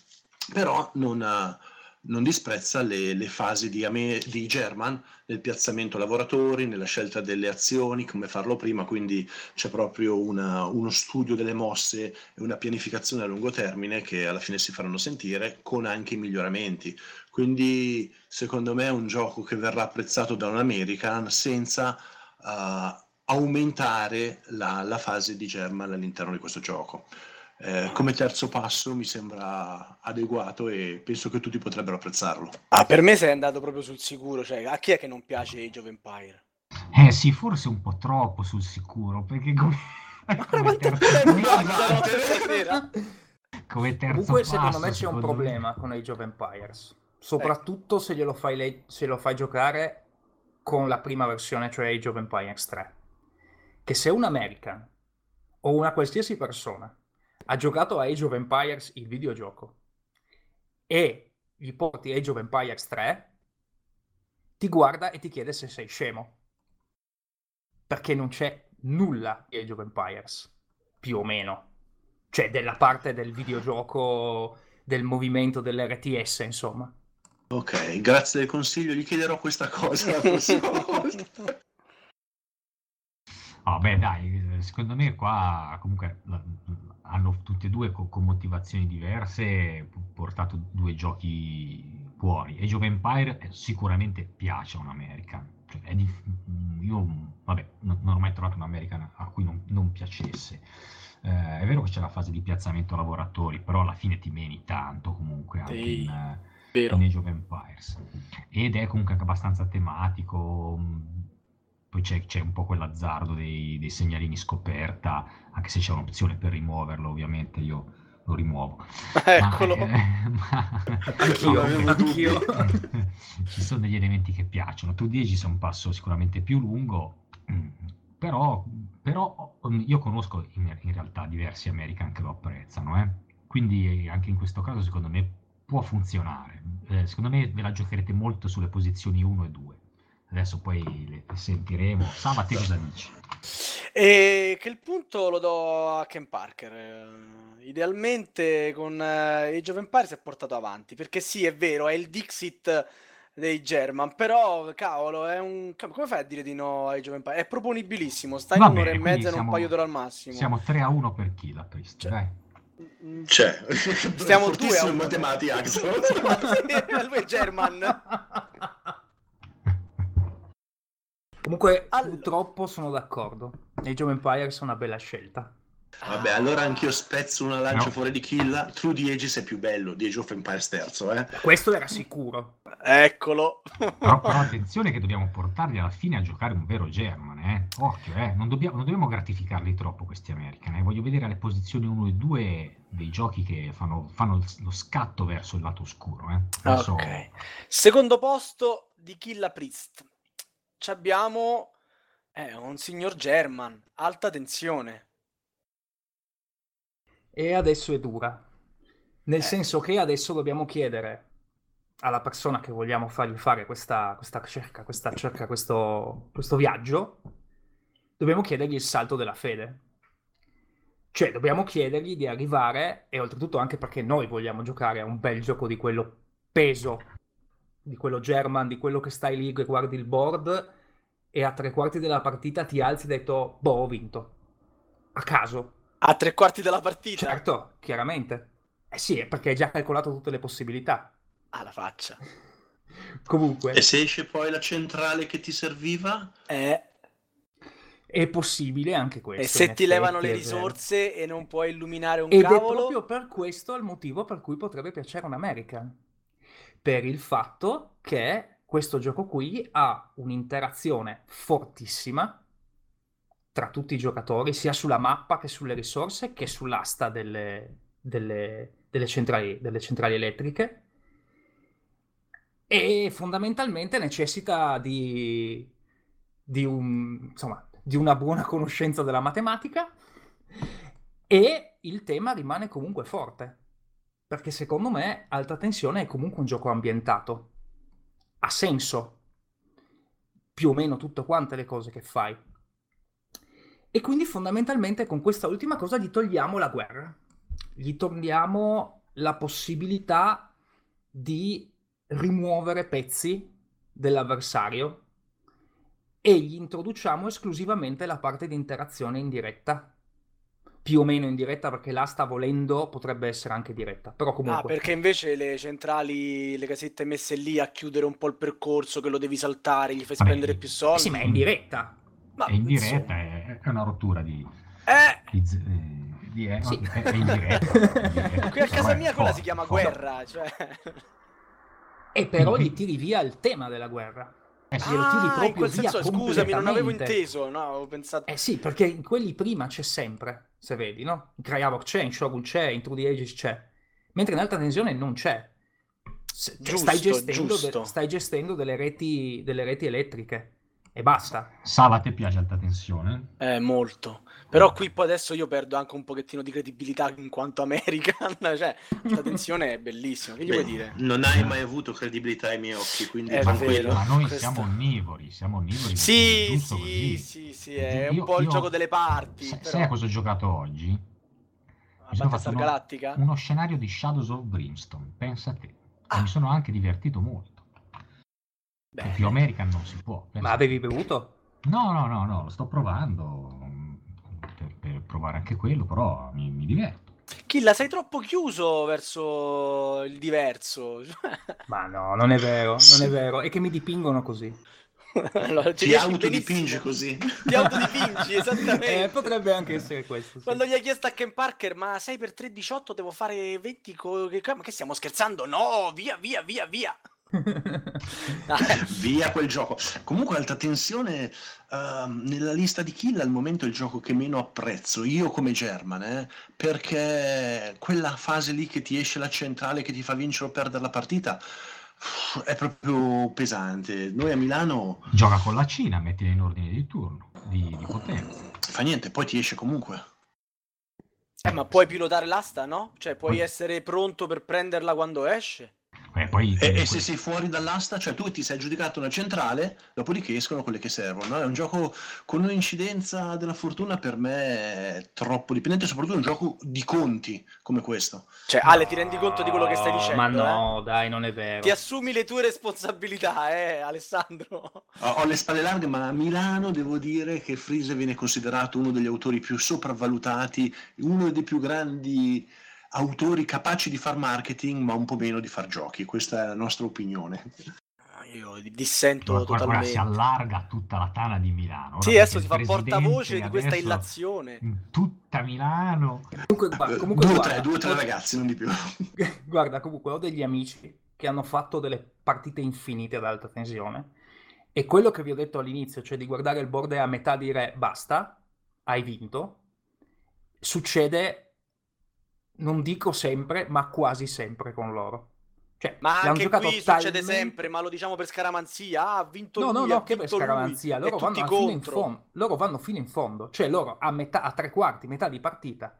[SPEAKER 3] però non... Ha, non disprezza le, le fasi di, di, German nel piazzamento lavoratori, nella scelta delle azioni, come farlo prima, quindi c'è proprio una, uno studio delle mosse e una pianificazione a lungo termine che alla fine si faranno sentire con anche i miglioramenti. Quindi secondo me è un gioco che verrà apprezzato da un American senza uh, aumentare la, la fase di German all'interno di questo gioco. Eh, come terzo passo mi sembra adeguato e penso che tutti potrebbero apprezzarlo.
[SPEAKER 2] Ah, per me sei andato proprio sul sicuro, cioè a chi è che non piace Age of Empire?
[SPEAKER 5] Eh sì, forse un po' troppo sul sicuro, perché come, come terzo... come terzo
[SPEAKER 4] Comunque secondo me c'è un problema con Age of Empires, soprattutto eh. se, glielo fai le... se lo fai giocare con la prima versione, cioè Age of Empires 3. Che se un American o una qualsiasi persona ha giocato a Age of Empires il videogioco e gli porti Age of Empires 3, ti guarda e ti chiede se sei scemo. Perché non c'è nulla di Age of Empires, più o meno. Cioè, della parte del videogioco, del movimento dell'RTS, insomma.
[SPEAKER 3] Ok, grazie del consiglio, gli chiederò questa cosa la prossima volta.
[SPEAKER 5] Oh, beh, dai, secondo me qua comunque hanno tutte e due con, con motivazioni diverse portato due giochi buoni. Age of Empire eh, sicuramente piace a un American. Cioè, dif- io, vabbè, non, non, ho mai trovato un American a cui non, non piacesse. Eh, è vero che c'è la fase di piazzamento lavoratori, però alla fine ti meni tanto comunque anche
[SPEAKER 2] Sì,
[SPEAKER 5] in,
[SPEAKER 2] vero.
[SPEAKER 5] in Age of Empires. Ed è comunque anche abbastanza tematico. Poi c'è, c'è un po' quell'azzardo dei, dei segnalini scoperta, anche se c'è un'opzione per rimuoverlo, ovviamente io lo rimuovo.
[SPEAKER 2] Eccolo.
[SPEAKER 5] Ma, eh, ma-
[SPEAKER 4] Anch'io,
[SPEAKER 5] no,
[SPEAKER 2] avevo
[SPEAKER 4] anch'io.
[SPEAKER 5] ci sono degli elementi che piacciono. Tu dici è un passo sicuramente più lungo, mm, però, però mm, io conosco in, in realtà diversi American che lo apprezzano, eh. quindi anche in questo caso secondo me può funzionare. Eh, secondo me ve la giocherete molto sulle posizioni 1 e 2. Adesso poi le, le sentiremo. Sava, te cosa dici?
[SPEAKER 2] E che il punto lo do a Ken Parker. Eh, Idealmente con eh, Age of Empires si è portato avanti, perché sì, è vero, è il Dixit dei German, però cavolo, è un... come fai a dire di no a Age of Empires? È proponibilissimo, sta in
[SPEAKER 5] Va
[SPEAKER 2] un'ora
[SPEAKER 5] bene,
[SPEAKER 2] e mezza e un
[SPEAKER 5] siamo-
[SPEAKER 2] paio d'ore al massimo.
[SPEAKER 5] Siamo 3 a 1 per chi la Priest,
[SPEAKER 2] Cioè,
[SPEAKER 5] dai.
[SPEAKER 2] Mm,
[SPEAKER 3] Cioè,
[SPEAKER 2] Stiamo due a
[SPEAKER 3] fortissimo in
[SPEAKER 2] uno.
[SPEAKER 3] matematica, Axel.
[SPEAKER 2] Sì, lui è German.
[SPEAKER 4] Comunque,
[SPEAKER 2] Allora.
[SPEAKER 4] purtroppo sono d'accordo. Age of Empires è una bella scelta.
[SPEAKER 3] Vabbè, allora anch'io spezzo una lancia
[SPEAKER 5] No.
[SPEAKER 3] fuori di Killa. True the Ages è più bello di Age of Empires terzo, eh?
[SPEAKER 4] Questo era sicuro.
[SPEAKER 2] Eccolo.
[SPEAKER 5] Però, però attenzione che dobbiamo portarli alla fine a giocare un vero German, eh. Occhio, eh. Non, dobbiamo, non dobbiamo gratificarli troppo questi American, eh. Voglio vedere le posizioni 1 e 2 dei giochi che fanno, fanno lo scatto verso il lato oscuro, eh. Verso-
[SPEAKER 2] Ok. Secondo posto di Killa Priest. Abbiamo eh, un signor German, alta tensione.
[SPEAKER 4] E adesso è dura. Nel
[SPEAKER 2] Eh.
[SPEAKER 4] senso che adesso dobbiamo chiedere alla persona che vogliamo fargli fare questa, questa cerca, questa cerca, questo, questo viaggio, dobbiamo chiedergli il salto della fede. Cioè, dobbiamo chiedergli di arrivare, e oltretutto anche perché noi vogliamo giocare a un bel gioco di quello peso, di quello German, di quello che stai lì che guardi il board e a tre quarti della partita ti alzi e hai detto, boh, ho vinto. A caso.
[SPEAKER 2] A tre quarti della partita.
[SPEAKER 4] Certo, chiaramente. Eh sì, è perché hai già calcolato tutte le possibilità.
[SPEAKER 2] Alla faccia.
[SPEAKER 4] Comunque,
[SPEAKER 3] E se esce poi la centrale che ti serviva?
[SPEAKER 2] Eh,
[SPEAKER 4] è possibile anche questo.
[SPEAKER 2] e se ti levano le
[SPEAKER 4] è
[SPEAKER 2] risorse e non puoi illuminare un
[SPEAKER 4] Ed è
[SPEAKER 2] cavolo.
[SPEAKER 4] proprio per questo il motivo per cui potrebbe piacere un American. Per il fatto che questo gioco qui ha un'interazione fortissima tra tutti i giocatori, sia sulla mappa che sulle risorse che sull'asta delle, delle- delle centrali, delle centrali elettriche. E fondamentalmente necessita di, di un- insomma, di una buona conoscenza della matematica e il tema rimane comunque forte. Perché secondo me Alta Tensione è comunque un gioco ambientato. Ha senso. Più o meno tutte quante le cose che fai. E quindi fondamentalmente con questa ultima cosa gli togliamo la guerra. Gli togliamo la possibilità di rimuovere pezzi dell'avversario e gli introduciamo esclusivamente la parte di interazione in diretta. Più o meno in diretta perché l'asta volendo potrebbe essere anche diretta, però
[SPEAKER 2] Ah,
[SPEAKER 4] comunque...
[SPEAKER 2] perché invece le centrali, le casette messe lì a chiudere un po' il percorso, che lo devi saltare, gli fai
[SPEAKER 5] Vabbè,
[SPEAKER 2] spendere più
[SPEAKER 4] Eh
[SPEAKER 2] soldi.
[SPEAKER 4] sì, ma è in diretta.
[SPEAKER 2] Ma,
[SPEAKER 5] È in diretta,
[SPEAKER 2] insomma.
[SPEAKER 5] è, è una rottura di...
[SPEAKER 2] Eh,
[SPEAKER 5] di z- eh, di- eh,
[SPEAKER 4] Sì.
[SPEAKER 5] è, è in diretta.
[SPEAKER 2] qui a casa mia quella si chiama guerra, cioè...
[SPEAKER 4] E però gli tiri via il tema della guerra.
[SPEAKER 5] Eh
[SPEAKER 4] Glielo tiri
[SPEAKER 2] Ah, in
[SPEAKER 4] proprio
[SPEAKER 2] quel
[SPEAKER 4] via
[SPEAKER 2] senso, scusami, non avevo inteso, no, avevo pensato...
[SPEAKER 4] Eh sì, perché in quelli prima c'è sempre, se vedi, no? In Cryavok c'è, in Shogun c'è, in True the Ages c'è. Mentre in alta tensione non c'è. Se- cioè, stai,
[SPEAKER 2] Giusto,
[SPEAKER 4] gestendo de- stai gestendo delle reti, delle reti elettriche e basta.
[SPEAKER 5] Sava, a te piace alta tensione?
[SPEAKER 2] Eh, molto. Però qui poi adesso io perdo anche un pochettino di credibilità in quanto American, cioè, questa tensione è bellissima, che gli vuoi
[SPEAKER 3] Beh,
[SPEAKER 2] dire?
[SPEAKER 3] Non hai mai avuto credibilità ai miei occhi, quindi
[SPEAKER 2] È
[SPEAKER 3] tranquillo.
[SPEAKER 5] Ma noi
[SPEAKER 2] questo-
[SPEAKER 5] siamo onnivori, siamo onnivori.
[SPEAKER 2] Sì, sì,
[SPEAKER 5] così.
[SPEAKER 2] sì, sì, è
[SPEAKER 5] Io-
[SPEAKER 2] un po' il
[SPEAKER 5] io-
[SPEAKER 2] gioco delle parti,
[SPEAKER 5] Sai,
[SPEAKER 2] però...
[SPEAKER 5] sai a cosa ho giocato oggi?
[SPEAKER 2] Battlestar
[SPEAKER 5] fatto uno,
[SPEAKER 2] Galactica?
[SPEAKER 5] uno scenario di Shadows of Brimstone, pensa a te.
[SPEAKER 2] Ah.
[SPEAKER 5] mi sono anche divertito molto.
[SPEAKER 2] Beh,
[SPEAKER 5] Più American non si può. pensa
[SPEAKER 4] Ma avevi bevuto?
[SPEAKER 5] No, no, no, no, lo sto provando per provare anche quello, però mi, mi diverto.
[SPEAKER 2] Killa, sei troppo chiuso verso il diverso.
[SPEAKER 4] Ma no, non è vero, non è vero. È che mi dipingono così.
[SPEAKER 2] allora, ci
[SPEAKER 3] Ti autodipingi così.
[SPEAKER 2] Ti autodipingi, esattamente.
[SPEAKER 4] Eh, potrebbe anche essere questo. sì.
[SPEAKER 2] Quando gli hai chiesto a Ken Parker, ma 6 per 3 18 devo fare 20 co- che, ma che stiamo scherzando? No, via, via, via, via. Ah,
[SPEAKER 3] Via quel gioco. Comunque, alta tensione. ehm, nella lista di kill al momento è il gioco che meno apprezzo. Io come German, eh, perché quella fase lì che ti esce la centrale che ti fa vincere o perdere la partita è proprio pesante. Noi a Milano
[SPEAKER 5] Gioca con la Cina, mettila in ordine di turno, di, di potenza.
[SPEAKER 3] fa niente, poi ti esce comunque.
[SPEAKER 2] eh, ma puoi pilotare l'asta, no? Cioè, puoi essere pronto per prenderla quando esce?
[SPEAKER 5] Eh, poi
[SPEAKER 3] E, e se sei fuori dall'asta, cioè tu ti sei aggiudicato una centrale, dopodiché escono quelle che servono. no? È un gioco con un'incidenza della fortuna per me è troppo dipendente, soprattutto un gioco di conti come questo.
[SPEAKER 2] Cioè, Ale, ti rendi conto di quello che stai dicendo?
[SPEAKER 4] Ma
[SPEAKER 2] eh?
[SPEAKER 4] no, dai, non è vero.
[SPEAKER 2] Ti assumi le tue responsabilità, eh, Alessandro.
[SPEAKER 3] Ho ho le spalle larghe, ma a Milano devo dire che Freeze viene considerato uno degli autori più sopravvalutati, uno dei più grandi autori capaci di far marketing, ma un po' meno di far giochi. Questa è la nostra opinione.
[SPEAKER 2] Ah, Io dissento
[SPEAKER 5] ora
[SPEAKER 2] totalmente.
[SPEAKER 5] si allarga tutta la tana di Milano. Ora
[SPEAKER 2] Sì, adesso si fa portavoce di questa illazione.
[SPEAKER 5] Tutta Milano.
[SPEAKER 4] Comunque, guarda, comunque
[SPEAKER 3] due o
[SPEAKER 4] guarda,
[SPEAKER 3] tre, due o tre ragazzi, non di più.
[SPEAKER 4] Guarda, comunque ho degli amici che hanno fatto delle partite infinite ad alta tensione e quello che vi ho detto all'inizio, cioè di guardare il board e a metà dire basta, hai vinto, succede, non dico sempre, ma quasi sempre con loro. Cioè,
[SPEAKER 2] Ma anche qui succede
[SPEAKER 4] talmente-
[SPEAKER 2] sempre, ma lo diciamo per scaramanzia. Ah, ha vinto
[SPEAKER 4] No, no,
[SPEAKER 2] lui,
[SPEAKER 4] no,
[SPEAKER 2] ha
[SPEAKER 4] che per
[SPEAKER 2] lui,
[SPEAKER 4] scaramanzia,
[SPEAKER 2] e
[SPEAKER 4] loro vanno, fino in fondo, loro vanno fino in fondo, cioè loro a metà, a tre quarti, metà di partita,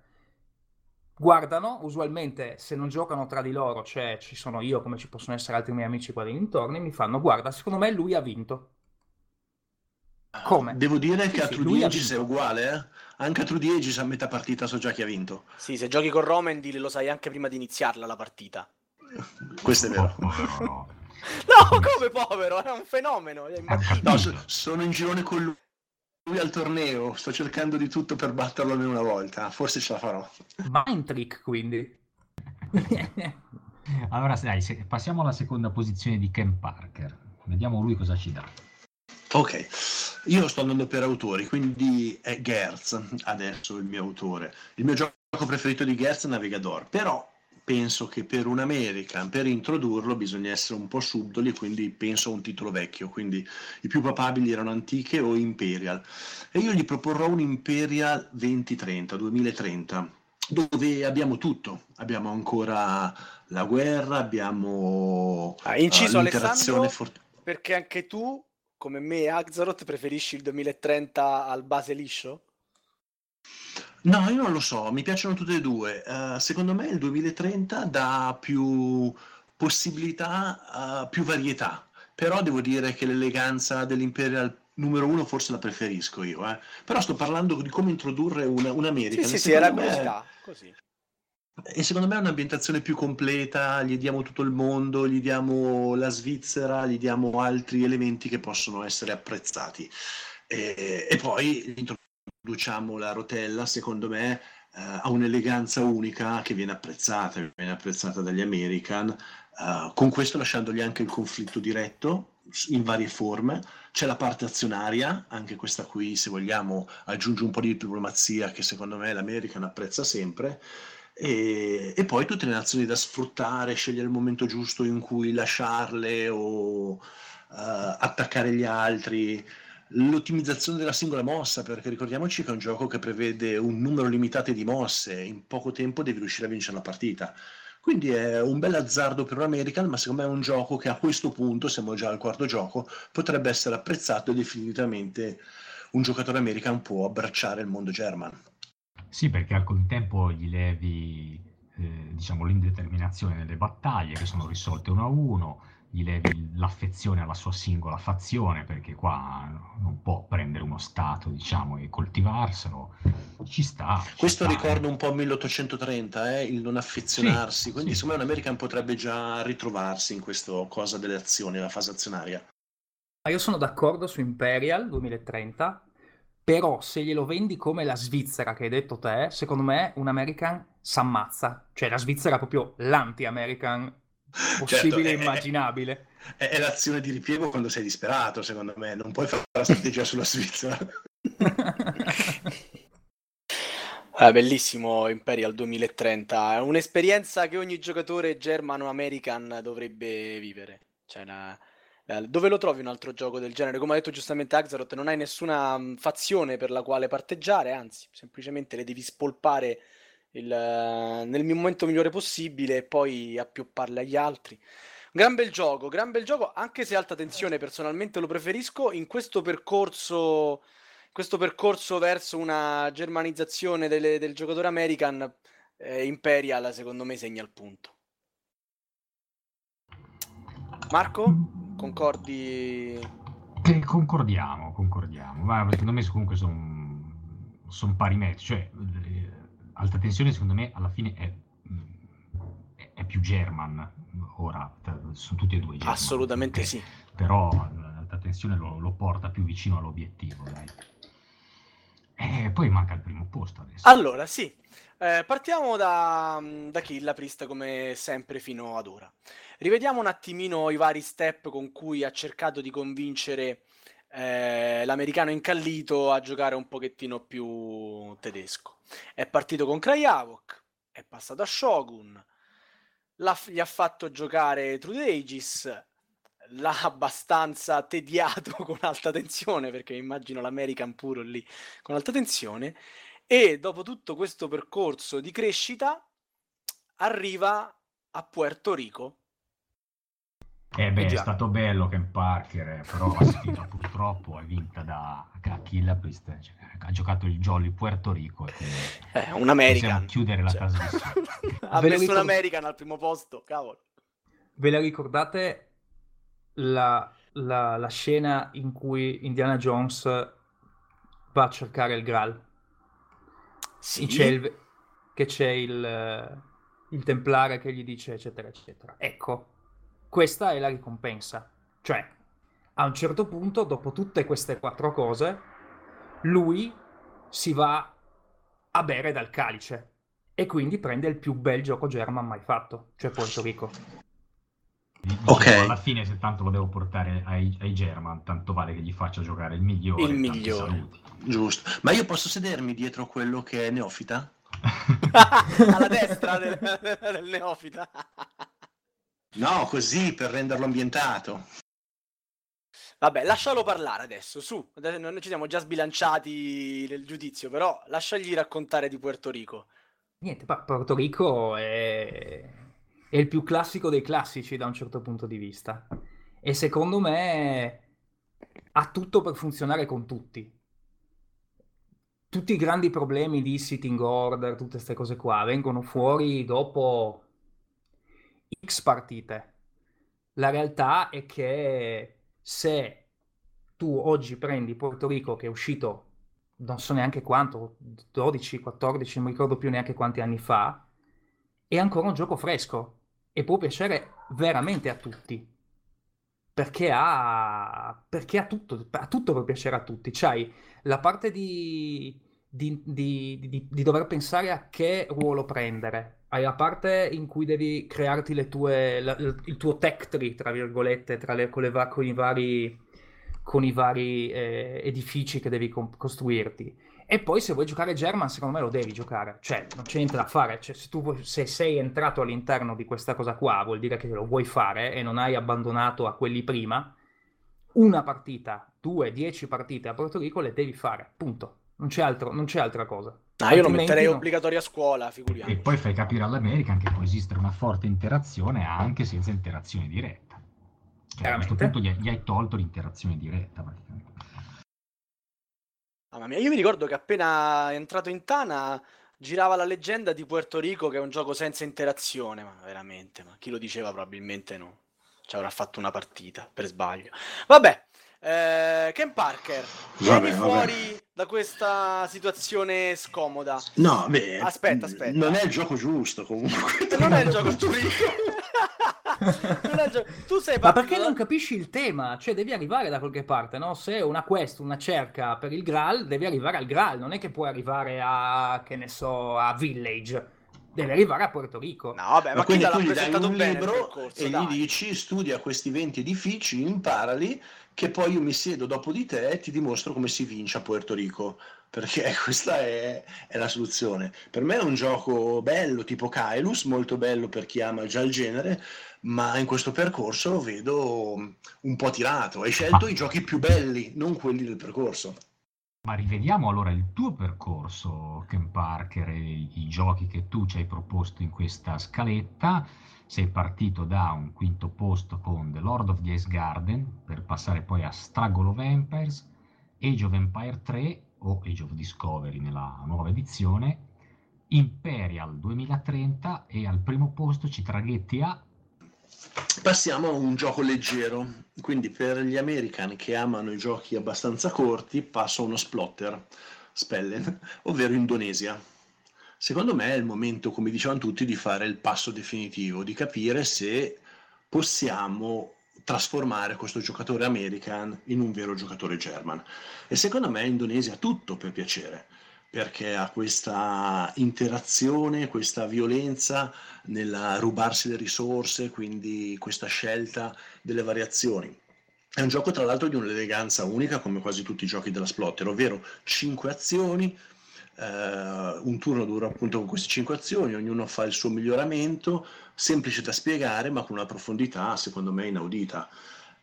[SPEAKER 4] guardano, usualmente se non giocano tra di loro, cioè ci sono io come ci possono essere altri miei amici qua dintorni, mi fanno, guarda, secondo me lui ha vinto. Come?
[SPEAKER 3] Devo dire
[SPEAKER 4] Sì,
[SPEAKER 3] che a
[SPEAKER 4] sì,
[SPEAKER 3] True
[SPEAKER 4] lui
[SPEAKER 3] the
[SPEAKER 4] ha
[SPEAKER 3] Aegis è
[SPEAKER 4] vinto.
[SPEAKER 3] uguale, eh? Anche a True the Aegis a metà partita so già chi ha vinto.
[SPEAKER 2] Sì, se giochi con Romendil lo sai anche prima di iniziarla la partita.
[SPEAKER 3] Questo è vero.
[SPEAKER 5] No.
[SPEAKER 2] Come povero, è un fenomeno, è.
[SPEAKER 3] No, so- sono in girone con lui lui al torneo, sto cercando di tutto per batterlo almeno una volta, forse ce la farò.
[SPEAKER 4] Mind trick, quindi.
[SPEAKER 5] Allora, dai, se- passiamo alla seconda posizione di Ken Parker. Vediamo lui cosa ci dà.
[SPEAKER 3] Ok, io sto andando per autori, quindi è Gertz adesso il mio autore. Il mio gioco preferito di Gertz è Navigador, però penso che per un American, per introdurlo, bisogna essere un po' subdoli, quindi penso a un titolo vecchio, quindi i più papabili erano Antiche o Imperial. E io gli proporrò un Imperial 2030, 2030, dove abbiamo tutto, abbiamo ancora la guerra, abbiamo
[SPEAKER 2] Ah, inciso
[SPEAKER 3] eh, l'interazione
[SPEAKER 2] Alessandro,
[SPEAKER 3] fort-
[SPEAKER 2] perché anche tu, come me Axaroth, preferisci il 2030 al base liscio?
[SPEAKER 3] No, io non lo so, mi piacciono tutte e due. Eh, secondo me il 2030 dà più possibilità, eh, più varietà, però devo dire che l'eleganza dell'Imperial numero uno forse la preferisco io, eh. Però sto parlando di come introdurre una, un
[SPEAKER 2] Sì,
[SPEAKER 3] American.
[SPEAKER 2] sì,
[SPEAKER 3] e
[SPEAKER 2] sì, era
[SPEAKER 3] me-
[SPEAKER 2] curiosità, così.
[SPEAKER 3] E secondo me è un'ambientazione più completa, gli diamo tutto il mondo, gli diamo la Svizzera, gli diamo altri elementi che possono essere apprezzati. E, e poi introduciamo la rotella, secondo me, eh, ha un'eleganza unica che viene apprezzata, viene apprezzata dagli American, eh, con questo lasciandogli anche il conflitto diretto in varie forme. C'è la parte azionaria, anche questa qui, se vogliamo, aggiunge un po' di diplomazia che secondo me l'American apprezza sempre. E, e poi tutte le nazioni da sfruttare, scegliere il momento giusto in cui lasciarle o eh, attaccare gli altri. L'ottimizzazione della singola mossa, perché ricordiamoci che è un gioco che prevede un numero limitato di mosse, in poco tempo devi riuscire a vincere la partita. Quindi è un bel azzardo per un American, ma secondo me è un gioco che a questo punto, siamo già al quarto gioco, potrebbe essere apprezzato e definitivamente un giocatore American può abbracciare il mondo German.
[SPEAKER 5] Sì, perché al contempo gli levi eh, diciamo, l'indeterminazione nelle battaglie che sono risolte uno a uno, gli levi l'affezione alla sua singola fazione, perché qua non può prendere uno stato diciamo, e coltivarselo. Ci sta. ci
[SPEAKER 3] Questo
[SPEAKER 5] sta.
[SPEAKER 3] ricorda un po' 1830, eh, il non affezionarsi,
[SPEAKER 5] Sì,
[SPEAKER 3] quindi
[SPEAKER 5] sì.
[SPEAKER 3] secondo me un American potrebbe già ritrovarsi in questa cosa delle azioni, la fase azionaria.
[SPEAKER 4] Ma io sono d'accordo su Imperial 2030 Però se glielo vendi come la Svizzera che hai detto te, secondo me un American s'ammazza. Cioè la Svizzera è proprio l'anti-American possibile e
[SPEAKER 3] Certo, è-
[SPEAKER 4] immaginabile.
[SPEAKER 3] È, è l'azione di ripiego quando sei disperato, secondo me. Non puoi fare la strategia sulla Svizzera.
[SPEAKER 2] Eh, bellissimo Imperial 2030, è un'esperienza che ogni giocatore germano-american dovrebbe vivere. Cioè, una- dove lo trovi un altro gioco del genere? Come ha detto giustamente Axaroth, non hai nessuna mh, fazione per la quale parteggiare, anzi, semplicemente le devi spolpare il, eh, nel momento migliore possibile e poi appiopparle agli altri. Gran bel gioco, gran bel gioco, anche se alta tensione personalmente lo preferisco in questo percorso, questo percorso verso una germanizzazione delle- del giocatore American, eh, Imperial secondo me segna il punto. Marco, concordi?
[SPEAKER 5] Che concordiamo, concordiamo. Ma secondo me comunque sono pari metri. Cioè, eh, alta tensione secondo me alla fine è, è- è più German ora. Sono tutti e due German.
[SPEAKER 2] Assolutamente
[SPEAKER 5] ok?
[SPEAKER 2] sì.
[SPEAKER 5] Però l'alta tensione lo, lo porta più vicino all'obiettivo, dai. E poi manca il primo posto adesso.
[SPEAKER 2] Allora, sì, eh, partiamo da, da Killa Priest come sempre fino ad ora. Rivediamo un attimino i vari step con cui ha cercato di convincere eh, l'americano incallito a giocare un pochettino più tedesco. È partito con Krajavok, è passato a Shogun, gli ha fatto giocare True Aegis, l'ha abbastanza tediato con alta tensione, perché immagino l'American puro lì con alta tensione, e dopo tutto questo percorso di crescita arriva a Puerto Rico.
[SPEAKER 5] Eh beh,
[SPEAKER 4] Eh
[SPEAKER 5] è stato bello Ken Parker, eh, però la sfida purtroppo è vinta da Killa Priest, cioè, ha giocato il Jolly Puerto Rico. E quindi
[SPEAKER 2] Eh, un American.
[SPEAKER 5] Chiudere la
[SPEAKER 2] Cioè,
[SPEAKER 5] trasmissione.
[SPEAKER 2] ha messo un
[SPEAKER 4] ricor-
[SPEAKER 2] American al primo posto, cavolo.
[SPEAKER 4] Ve la ricordate la, la- la scena in cui Indiana Jones va a cercare il Graal?
[SPEAKER 2] Sì,
[SPEAKER 4] C'è il- che c'è il, il templare che gli dice eccetera eccetera. Ecco, questa è la ricompensa. Cioè, a un certo punto, dopo tutte queste quattro cose, lui si va a bere dal calice e quindi prende il più bel gioco German mai fatto, cioè Puerto Rico.
[SPEAKER 5] Dicevo,
[SPEAKER 3] Ok.
[SPEAKER 5] Alla fine, se tanto lo devo portare ai, ai German, tanto vale che gli faccia giocare il migliore.
[SPEAKER 2] Il migliore.
[SPEAKER 5] saluti.
[SPEAKER 3] Giusto. Ma io posso sedermi dietro quello che è neofita?
[SPEAKER 2] alla destra del, del neofita.
[SPEAKER 3] No, così per renderlo ambientato.
[SPEAKER 2] Vabbè, lascialo parlare adesso, su. Adesso Noi ci siamo già sbilanciati nel giudizio, però lasciagli raccontare di Puerto Rico.
[SPEAKER 4] Niente, pa- Puerto Rico è... è il più classico dei classici da un certo punto di vista. E secondo me ha tutto per funzionare con tutti. Tutti i grandi problemi di sitting order, tutte queste cose qua, vengono fuori dopo X partite. La realtà è che se tu oggi prendi Puerto Rico che è uscito non so neanche quanto, 12, 14, non mi ricordo più neanche quanti anni fa, è ancora un gioco fresco e può piacere veramente a tutti. Perché ha, perché ha tutto, ha tutto per piacere a tutti. C'hai la parte di, di, di- di- dover pensare a che ruolo prendere. Hai la parte in cui devi crearti le tue, la- il tuo tech tree, tra virgolette, tra le- con, le con i vari, con i vari eh, edifici che devi com- costruirti. E poi se vuoi giocare German, secondo me lo devi giocare. Cioè, non c'è niente da fare. Cioè, se tu se sei entrato all'interno di questa cosa qua, vuol dire che lo vuoi fare e non hai abbandonato a quelli prima. Una partita, due, dieci partite a Porto Rico le devi fare. Punto. Non c'è altro- non c'è altra cosa.
[SPEAKER 2] Ah, io lo metterei
[SPEAKER 4] no.
[SPEAKER 2] obbligatorio a scuola,
[SPEAKER 5] E
[SPEAKER 2] figuriamoci.
[SPEAKER 5] poi fai capire all'American che può esistere una forte interazione anche senza interazione diretta. Cioè, a questo punto gli hai, gli hai tolto l'interazione diretta praticamente.
[SPEAKER 2] Mamma mia, io mi ricordo che appena entrato in Tana girava la leggenda di Puerto Rico che è un gioco senza interazione, ma veramente, ma chi lo diceva probabilmente no. Ci avrà fatto una partita per sbaglio. Vabbè, eh, Ken Parker, vieni fuori da questa situazione scomoda.
[SPEAKER 3] No, beh,
[SPEAKER 2] Aspetta, aspetta.
[SPEAKER 3] Non è il gioco giusto comunque.
[SPEAKER 2] Non è il gioco giusto. Tu sei
[SPEAKER 4] Ma perché non capisci il tema? Cioè, devi arrivare da qualche parte, no? Se è una quest, una cerca per il Graal, devi arrivare al Graal. Non è che puoi arrivare a, che ne so, a Village. Devi arrivare a Porto Rico.
[SPEAKER 2] No, vabbè, ma,
[SPEAKER 3] ma quindi
[SPEAKER 2] tu
[SPEAKER 3] gli dai un libro
[SPEAKER 2] corso,
[SPEAKER 3] e
[SPEAKER 2] dai.
[SPEAKER 3] gli dici studia questi 20 edifici, imparali, che poi io mi siedo dopo di te e ti dimostro come si vince a Puerto Rico. Perché questa è, è la soluzione. Per me è un gioco bello, tipo Kailus, molto bello per chi ama già il genere, ma in questo percorso lo vedo un po' tirato. Hai scelto i giochi più belli, non quelli del percorso.
[SPEAKER 5] Ma rivediamo allora il tuo percorso, Ken Parker, e i giochi che tu ci hai proposto in questa scaletta. Sei partito da un quinto posto con The Lord of the Ice Garden, per passare poi a Struggle of Empires, Age of Empire 3 o Age of Discovery nella nuova edizione, Imperial 2030 e al primo posto ci traghetti a
[SPEAKER 3] Passiamo a un gioco leggero, quindi per gli americani che amano i giochi abbastanza corti passo a uno splotter, Spellen, ovvero Indonesia. Secondo me è il momento, come dicevano tutti, di fare il passo definitivo, di capire se possiamo trasformare questo giocatore american in un vero giocatore german. E secondo me Indonesia ha tutto per piacere perché ha questa interazione, questa violenza nel rubarsi le risorse, quindi questa scelta delle variazioni. È un gioco tra l'altro di un'eleganza unica come quasi tutti i giochi della Splotter, ovvero 5 azioni, eh, un turno dura appunto con queste 5 azioni, ognuno fa il suo miglioramento, semplice da spiegare ma con una profondità secondo me inaudita.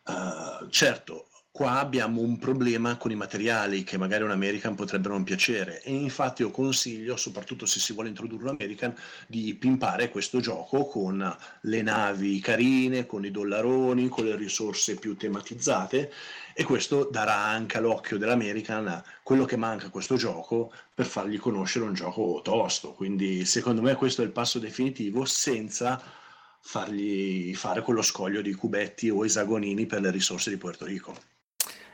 [SPEAKER 3] Uh, certo, Qua abbiamo un problema con i materiali che magari un American potrebbero non piacere e infatti io consiglio, soprattutto se si vuole introdurre un American, di pimpare questo gioco con le navi carine, con i dollaroni, con le risorse più tematizzate e questo darà anche all'occhio dell'American quello che manca a questo gioco per fargli conoscere un gioco tosto. Quindi secondo me questo è il passo definitivo senza fargli fare quello scoglio di cubetti o esagonini per le risorse di Puerto Rico.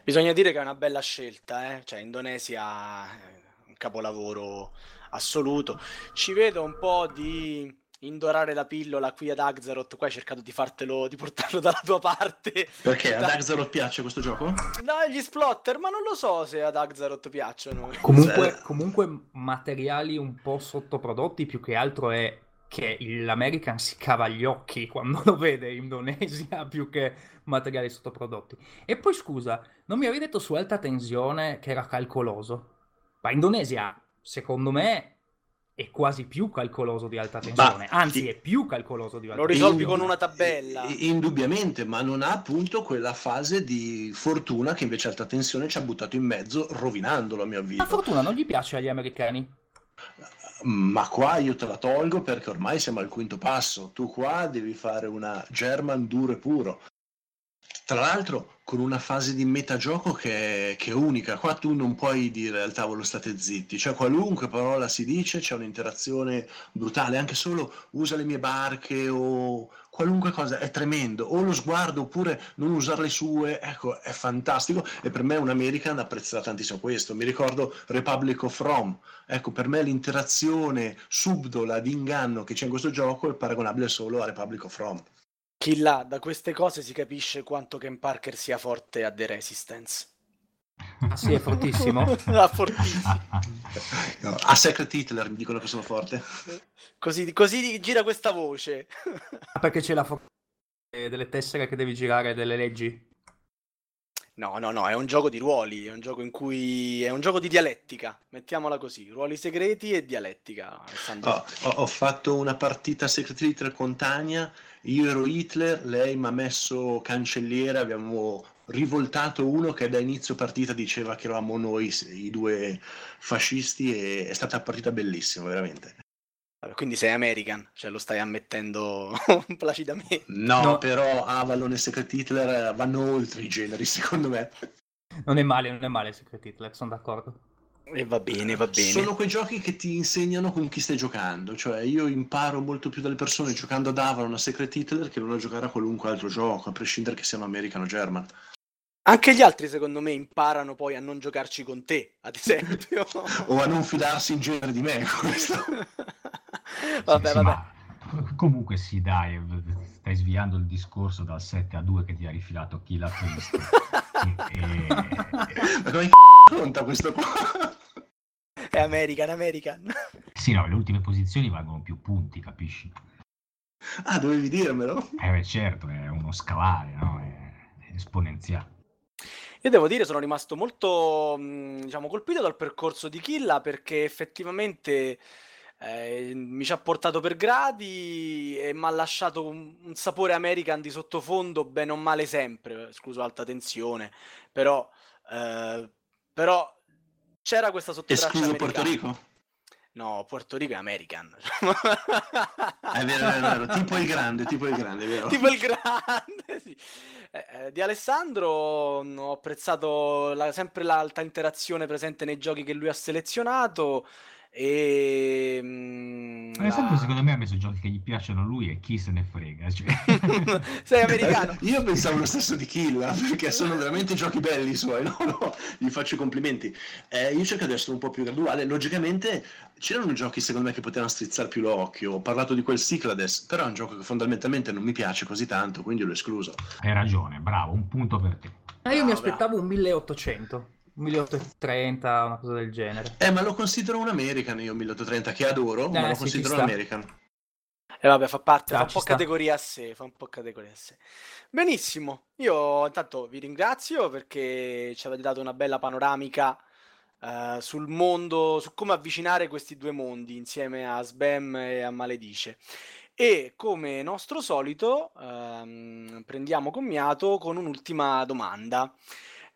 [SPEAKER 2] Bisogna dire che è una bella scelta, eh? cioè Indonesia è un capolavoro assoluto. Ci vedo un po' di indorare la pillola qui ad Axaroth, qua hai cercato di fartelo, di portarlo dalla tua parte.
[SPEAKER 3] Perché ad Axaroth piace questo gioco?
[SPEAKER 2] No, gli splotter, ma non lo so se ad Axaroth piacciono.
[SPEAKER 4] Comunque, comunque materiali un po' sottoprodotti più che altro è che l'American si cava gli occhi quando lo vede in Indonesia più che materiali sottoprodotti. E poi scusa, non mi avevi detto su alta tensione che era calcoloso? Ma Indonesia, secondo me, è quasi più calcoloso di alta tensione, bah, anzi è più calcoloso di alta
[SPEAKER 2] tensione. Lo risolvi con una tabella.
[SPEAKER 3] Indubbiamente, ma non ha appunto quella fase di fortuna che invece alta tensione ci ha buttato in mezzo, rovinandolo a mio avviso.
[SPEAKER 4] La fortuna non gli piace agli americani?
[SPEAKER 3] Ma qua io te la tolgo perché ormai siamo al quinto passo. Tu qua devi fare una German duro e puro. Tra l'altro con una fase di metagioco che è, che è unica, qua tu non puoi dire al tavolo state zitti, cioè qualunque parola si dice c'è un'interazione brutale, anche solo usa le mie barche o qualunque cosa, è tremendo, o lo sguardo oppure non usare le sue, ecco, è fantastico e per me un American apprezzerà tantissimo questo, mi ricordo Republic of Rome, ecco, per me l'interazione subdola di inganno che c'è in questo gioco è paragonabile solo a Republic of Rome.
[SPEAKER 2] Chi là, da queste cose si capisce quanto Ken Parker sia forte a The Resistance.
[SPEAKER 4] Ah sì, è fortissimo.
[SPEAKER 2] ah, fortissimo.
[SPEAKER 3] no, a Secret Hitler mi dicono che sono forte.
[SPEAKER 2] Così, così gira questa voce.
[SPEAKER 4] Ah, perché c'è la forza delle tessere che devi girare, delle leggi?
[SPEAKER 2] No, no, no, è un gioco di ruoli, è un gioco in cui è un gioco di dialettica, mettiamola così, ruoli segreti e dialettica.
[SPEAKER 3] Oh, ho, ho, fatto una partita Secret Hitler con Tania, io ero Hitler, lei mi ha messo cancelliere, abbiamo rivoltato uno che da inizio partita diceva che eravamo noi i due fascisti e è stata una partita bellissima, veramente.
[SPEAKER 2] Quindi sei American, cioè lo stai ammettendo placidamente.
[SPEAKER 3] No, no, però Avalon e Secret Hitler vanno oltre i generi, secondo me.
[SPEAKER 4] Non è male, non è male Secret Hitler, sono d'accordo.
[SPEAKER 2] E va bene, va bene.
[SPEAKER 3] Sono quei giochi che ti insegnano con chi stai giocando, cioè io imparo molto più dalle persone giocando ad Avalon a Secret Hitler che non a giocare a qualunque altro gioco, a prescindere che siano American o German.
[SPEAKER 2] Anche gli altri, secondo me, imparano poi a non giocarci con te, ad esempio.
[SPEAKER 3] o a non fidarsi in genere di me.
[SPEAKER 2] vabbè,
[SPEAKER 5] sì,
[SPEAKER 2] vabbè.
[SPEAKER 5] Sì, comunque sì, dai, stai stai sviando il discorso dal 7 a 2 che ti ha rifilato chi l'ha visto. e, e...
[SPEAKER 3] Ma come c***o conta questo qua?
[SPEAKER 2] È American, American.
[SPEAKER 5] Sì, no, le ultime posizioni valgono più punti, capisci?
[SPEAKER 3] Ah, dovevi dirmelo?
[SPEAKER 5] Eh beh, certo, è uno scalare, no? È esponenziale.
[SPEAKER 2] Io devo dire, sono rimasto molto, mh, diciamo, colpito dal percorso di Killa perché effettivamente eh, mi ci ha portato per gradi e mi ha lasciato un, un sapore American di sottofondo, bene o male sempre, escluso alta tensione, però, eh, però c'era questa sottotraccia
[SPEAKER 3] Escluso Porto
[SPEAKER 2] americana.
[SPEAKER 3] Rico?
[SPEAKER 2] No, Porto Rico è American.
[SPEAKER 3] È vero, è vero, tipo il grande, tipo il grande, vero.
[SPEAKER 2] tipo il grande, sì. Eh, eh, di Alessandro mh, ho apprezzato la- sempre l'alta interazione presente nei giochi che lui ha selezionato e
[SPEAKER 5] Alessandro
[SPEAKER 2] la-
[SPEAKER 5] secondo me ha messo giochi che gli piacciono a lui e chi se ne frega. Cioè...
[SPEAKER 2] sei americano
[SPEAKER 3] Io pensavo lo stesso di Killa, perché sono veramente giochi belli i suoi, no, no, gli faccio i complimenti. Eh, io cerco di essere un po' più graduale, logicamente c'erano giochi secondo me che potevano strizzare più l'occhio, ho parlato di quel Cyclades, però è un gioco che fondamentalmente non mi piace così tanto, quindi l'ho escluso.
[SPEAKER 5] Hai ragione, bravo, un punto per te.
[SPEAKER 4] Eh, io mi
[SPEAKER 2] No,
[SPEAKER 4] aspettavo un 1800, un 1830, una cosa del genere.
[SPEAKER 3] Eh, ma lo considero un American io 1830, che adoro, ma
[SPEAKER 4] Eh,
[SPEAKER 3] lo
[SPEAKER 4] sì,
[SPEAKER 3] considero un. American.
[SPEAKER 2] E vabbè, fa parte,
[SPEAKER 4] Ah,
[SPEAKER 2] fa un po'
[SPEAKER 4] sta.
[SPEAKER 2] categoria a sé, fa un po' categoria a sé. Benissimo, io intanto vi ringrazio perché ci avete dato una bella panoramica eh, sul mondo, su come avvicinare questi due mondi insieme a Sbam e a Maledice. E come nostro solito ehm, prendiamo commiato con un'ultima domanda.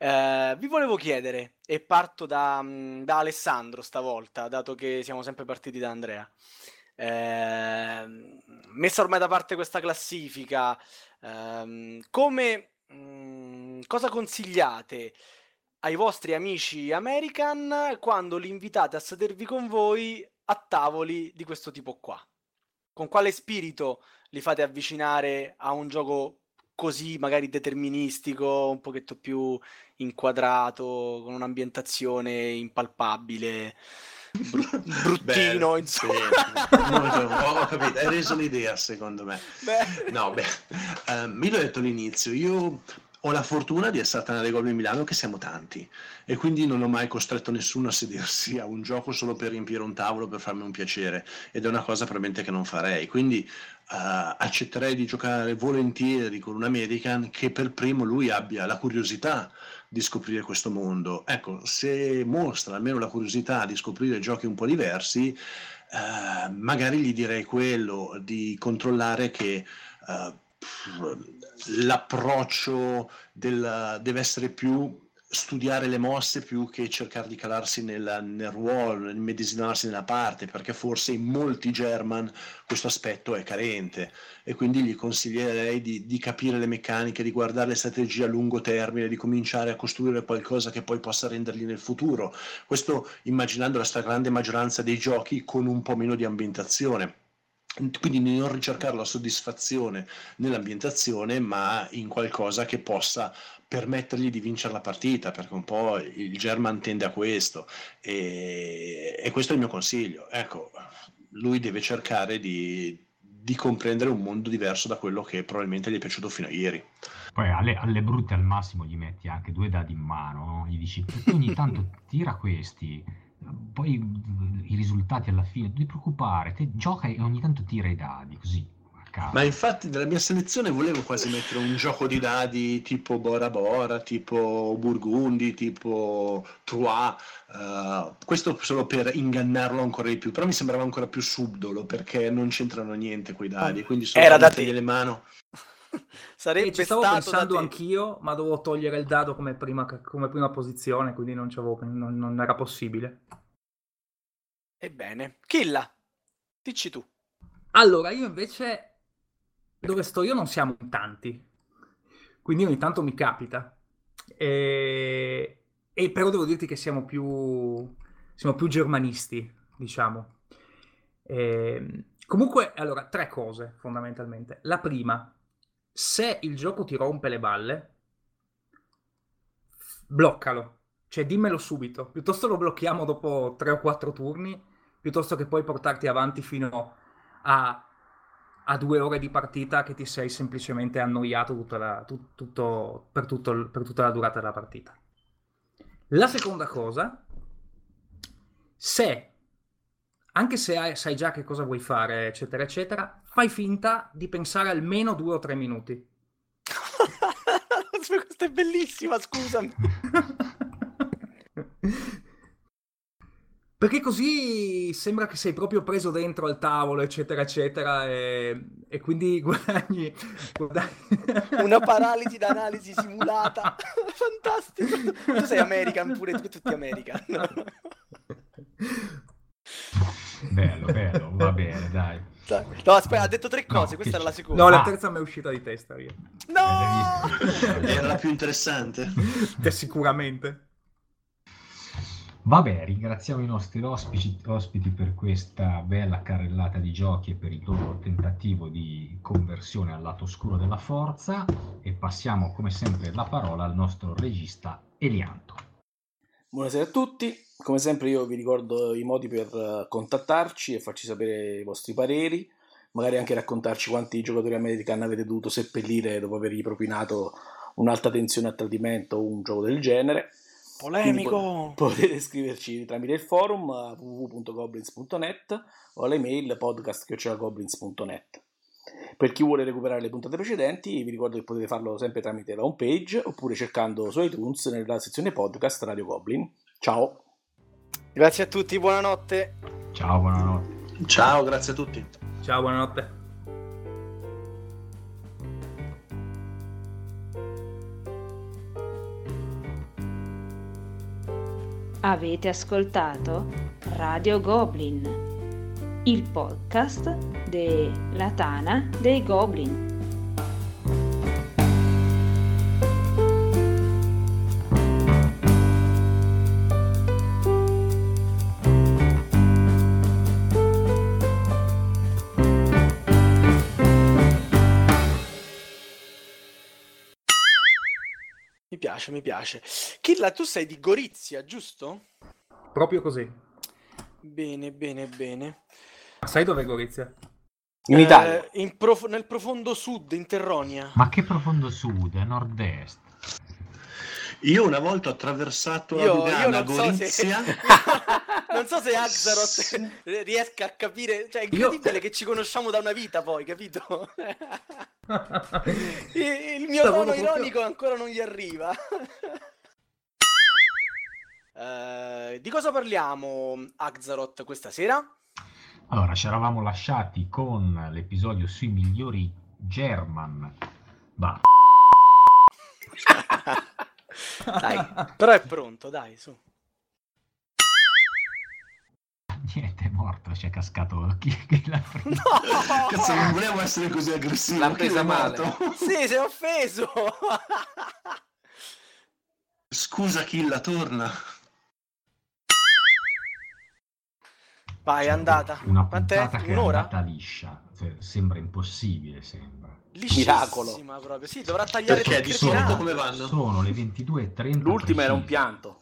[SPEAKER 2] Eh, vi volevo chiedere, e parto da, mm, da Alessandro stavolta, dato che siamo sempre partiti da Andrea. Ehm, messa ormai da parte questa classifica, ehm, come, mm, cosa consigliate ai vostri amici American quando li invitate a sedervi con voi a tavoli di questo tipo qua? Con quale spirito li fate avvicinare a un gioco così magari deterministico, un pochetto più inquadrato, con un'ambientazione impalpabile, bru- bruttino,
[SPEAKER 3] Bello,
[SPEAKER 2] insomma.
[SPEAKER 3] sì, molto- ho capito, hai reso l'idea secondo me.
[SPEAKER 2] Beh.
[SPEAKER 3] No, beh, ehm, io l'ho detto all'inizio, io ho la fortuna di essere stata nelle Goblin Milano che siamo tanti e quindi non ho mai costretto nessuno a sedersi a un gioco solo per riempire un tavolo per farmi un piacere ed è una cosa probabilmente che non farei, quindi eh, accetterei di giocare volentieri con un American che per primo lui abbia la curiosità di scoprire questo mondo. Ecco, se mostra almeno la curiosità di scoprire giochi un po' diversi, eh, magari gli direi quello di controllare che eh, l'approccio del, deve essere più studiare le mosse più che cercare di calarsi nel, nel ruolo, nel medesimarsi nella parte, perché forse in molti German questo aspetto è carente e quindi gli consiglierei di, di capire le meccaniche, di guardare le strategie a lungo termine, di cominciare a costruire qualcosa che poi possa rendergli nel futuro. Questo immaginando la stragrande maggioranza dei giochi con un po' meno di ambientazione quindi di non ricercare la soddisfazione nell'ambientazione ma in qualcosa che possa permettergli di vincere la partita perché un po' il German tende a questo. E, e questo è il mio consiglio. Ecco lui deve cercare di, di, comprendere un mondo diverso da quello che probabilmente gli è piaciuto fino a ieri.
[SPEAKER 5] Poi alle, alle brutte al massimo gli metti anche due dadi in mano no? gli dici ogni tanto tira questi poi i risultati alla fine, non ti preoccupare, te gioca e ogni tanto tira i dadi, così.
[SPEAKER 3] Ma infatti nella mia selezione volevo quasi mettere un gioco di dadi tipo Bora Bora, tipo Burgundi, tipo Trois, uh, questo solo per ingannarlo ancora di più, però mi sembrava ancora più subdolo perché non c'entrano niente quei dadi, quindi solo
[SPEAKER 2] Era da te.
[SPEAKER 3] le mano.
[SPEAKER 2] Sarebbe
[SPEAKER 4] Eh, ci stavo
[SPEAKER 2] stato
[SPEAKER 4] pensando anch'io, ma dovevo togliere il dado come prima, come prima posizione, quindi non, non- non era possibile.
[SPEAKER 2] Ebbene, Killa, dici tu.
[SPEAKER 4] Allora, io invece, dove sto io non siamo in tanti, quindi ogni tanto mi capita. E, e però devo dirti che siamo più, siamo più germanisti, diciamo. E, comunque, allora, tre cose fondamentalmente. La prima, se il gioco ti rompe le balle, bloccalo. Cioè, dimmelo subito. Piuttosto lo blocchiamo dopo tre o quattro turni, piuttosto che poi portarti avanti fino a, a due ore di partita che ti sei semplicemente annoiato tutta la, tut- tutto, per, tutto, per tutta la durata della partita. La seconda cosa, se, anche se hai- sai già che cosa vuoi fare, eccetera, eccetera, fai finta di pensare almeno due o tre minuti.
[SPEAKER 2] Questa è bellissima, scusami.
[SPEAKER 4] Perché così sembra che sei proprio preso dentro al tavolo, eccetera, eccetera, e, e quindi guadagni, guadagni...
[SPEAKER 2] Una paralisi d'analisi simulata. Fantastico. Tu sei American pure, tu tutti American.
[SPEAKER 5] Bello, bello, va bene, dai.
[SPEAKER 2] Dai. No, aspetta, ha detto tre
[SPEAKER 5] No,
[SPEAKER 2] cose, questa
[SPEAKER 5] che
[SPEAKER 2] era la seconda.
[SPEAKER 4] No, la
[SPEAKER 5] Ah.
[SPEAKER 4] terza mi è uscita di testa, via.
[SPEAKER 2] No!
[SPEAKER 3] Era la più interessante.
[SPEAKER 4] Te sicuramente.
[SPEAKER 5] Vabbè, ringraziamo i nostri ospiti, ospiti per questa bella carrellata di giochi e per il loro tentativo di conversione al lato oscuro della forza e passiamo come sempre la parola al nostro regista Elianto.
[SPEAKER 6] Buonasera a tutti, come sempre io vi ricordo i modi per eh, contattarci e farci sapere i vostri pareri, magari anche raccontarci quanti giocatori American avete dovuto seppellire dopo avergli propinato un'alta tensione a tradimento o un gioco del genere.
[SPEAKER 2] Polemico!
[SPEAKER 6] Potete scriverci tramite il forum a www.goblins.net o all'email podcast.goblins.net. Per chi vuole recuperare le puntate precedenti, vi ricordo che potete farlo sempre tramite la homepage oppure cercando su iTunes nella sezione podcast Radio Goblin. Ciao!
[SPEAKER 2] Grazie a tutti, buonanotte.
[SPEAKER 5] Ciao, buonanotte.
[SPEAKER 3] Ciao, grazie a tutti.
[SPEAKER 4] Ciao, buonanotte.
[SPEAKER 1] Avete ascoltato Radio Goblin, il podcast della Tana dei Goblin.
[SPEAKER 2] Piace, mi piace. Killa, tu sei di Gorizia, giusto?
[SPEAKER 4] Proprio così.
[SPEAKER 2] Bene, bene, bene.
[SPEAKER 4] Ma sai dov'è Gorizia?
[SPEAKER 6] In Italia.
[SPEAKER 2] Eh, in prof- nel profondo sud, in Terronia.
[SPEAKER 5] Ma che profondo sud, è nord-est.
[SPEAKER 3] Io una volta ho attraversato
[SPEAKER 2] Io-
[SPEAKER 3] a
[SPEAKER 2] io
[SPEAKER 3] Lugana,
[SPEAKER 2] so se-
[SPEAKER 3] Gorizia.
[SPEAKER 2] Non so se Axaroth riesca a capire, cioè è incredibile che ci conosciamo da una vita poi, capito? il, mio
[SPEAKER 4] Stavo
[SPEAKER 2] tono
[SPEAKER 4] proprio-
[SPEAKER 2] ironico ancora non gli arriva. Eh, di cosa parliamo, Axaroth, questa sera?
[SPEAKER 5] Allora, ci eravamo lasciati con l'episodio sui migliori German. Bah,
[SPEAKER 2] dai, però è pronto, dai, su.
[SPEAKER 5] Niente, è morto, ci è cascato chi, chi l'ha preso.
[SPEAKER 2] No!
[SPEAKER 3] Cazzo, non volevo essere così aggressivo.
[SPEAKER 6] L'ha presa male.
[SPEAKER 2] Sì, sei offeso!
[SPEAKER 3] Scusa, Killa, torna.
[SPEAKER 2] Vai, è andata.
[SPEAKER 5] Una
[SPEAKER 2] Quant'è?
[SPEAKER 5] puntata che è
[SPEAKER 2] Un'ora?
[SPEAKER 5] andata liscia. Cioè, sembra impossibile, sembra.
[SPEAKER 6] Miracolo.
[SPEAKER 2] Proprio. Sì, dovrà tagliare
[SPEAKER 3] Perché? Di solito come vanno?
[SPEAKER 5] Sono le 22.30.
[SPEAKER 6] L'ultima era un pianto.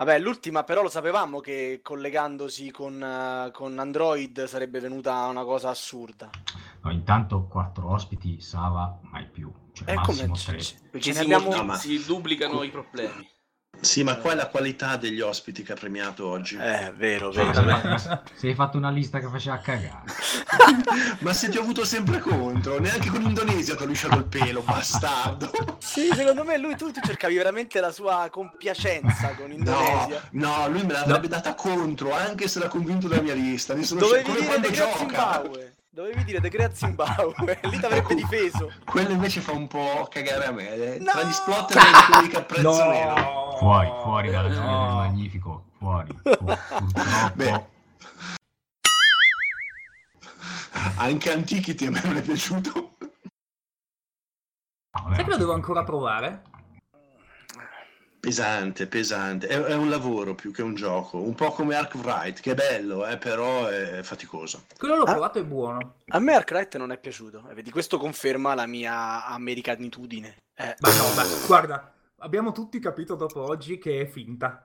[SPEAKER 2] Vabbè, l'ultima però lo sapevamo che collegandosi con, eh, con Android sarebbe venuta una cosa assurda.
[SPEAKER 5] No, intanto quattro ospiti, Sava, mai più. Cioè,
[SPEAKER 2] E
[SPEAKER 5] massimo
[SPEAKER 2] come
[SPEAKER 5] tre.
[SPEAKER 6] Perché
[SPEAKER 2] ne
[SPEAKER 6] si,
[SPEAKER 2] abbiamo...
[SPEAKER 6] molti-
[SPEAKER 3] No, ma-
[SPEAKER 6] si duplicano i problemi.
[SPEAKER 3] Sì, ma qua è la qualità degli ospiti che ha premiato oggi.
[SPEAKER 2] Eh, vero,
[SPEAKER 5] Cioè,
[SPEAKER 2] vero.
[SPEAKER 5] se, hai fatto una lista che faceva cagare.
[SPEAKER 3] Ma se ti ho avuto sempre contro, neanche con l'Indonesia ti ho lisciato il pelo, bastardo.
[SPEAKER 2] Sì, secondo me lui tu, tu cercavi veramente la sua compiacenza con
[SPEAKER 3] No,
[SPEAKER 2] Indonesia.
[SPEAKER 3] no, lui me l'avrebbe data contro, anche se l'ha convinto dalla mia lista. Ne sono
[SPEAKER 2] Dovevi
[SPEAKER 3] come
[SPEAKER 2] dire
[SPEAKER 3] quando
[SPEAKER 2] De Crea
[SPEAKER 3] gioca.
[SPEAKER 2] Dovevi dire De Crea Zimbabwe. Lì ti avrebbe difeso.
[SPEAKER 3] Quello invece fa un po' cagare a me.
[SPEAKER 2] No!
[SPEAKER 3] Tra gli splotter e quelli che apprezzo meno.
[SPEAKER 4] No!
[SPEAKER 5] Fuori, fuori dalla giuria
[SPEAKER 4] No.
[SPEAKER 5] del magnifico. Fuori. Purtroppo.
[SPEAKER 3] Beh. Anche Antichity a me non è piaciuto.
[SPEAKER 5] No, vabbè,
[SPEAKER 4] Sai che lo devo ancora provare?
[SPEAKER 3] Pesante, pesante. È, è un lavoro più che un gioco. Un po' come Arkwright, che è bello, eh, però è faticoso.
[SPEAKER 4] Quello l'ho
[SPEAKER 2] Ah.
[SPEAKER 4] provato e è buono.
[SPEAKER 2] A me Arkwright non è piaciuto. E vedi, questo conferma la mia americanitudine. Eh.
[SPEAKER 4] Ma no, ma guarda, abbiamo tutti capito dopo oggi che è finta.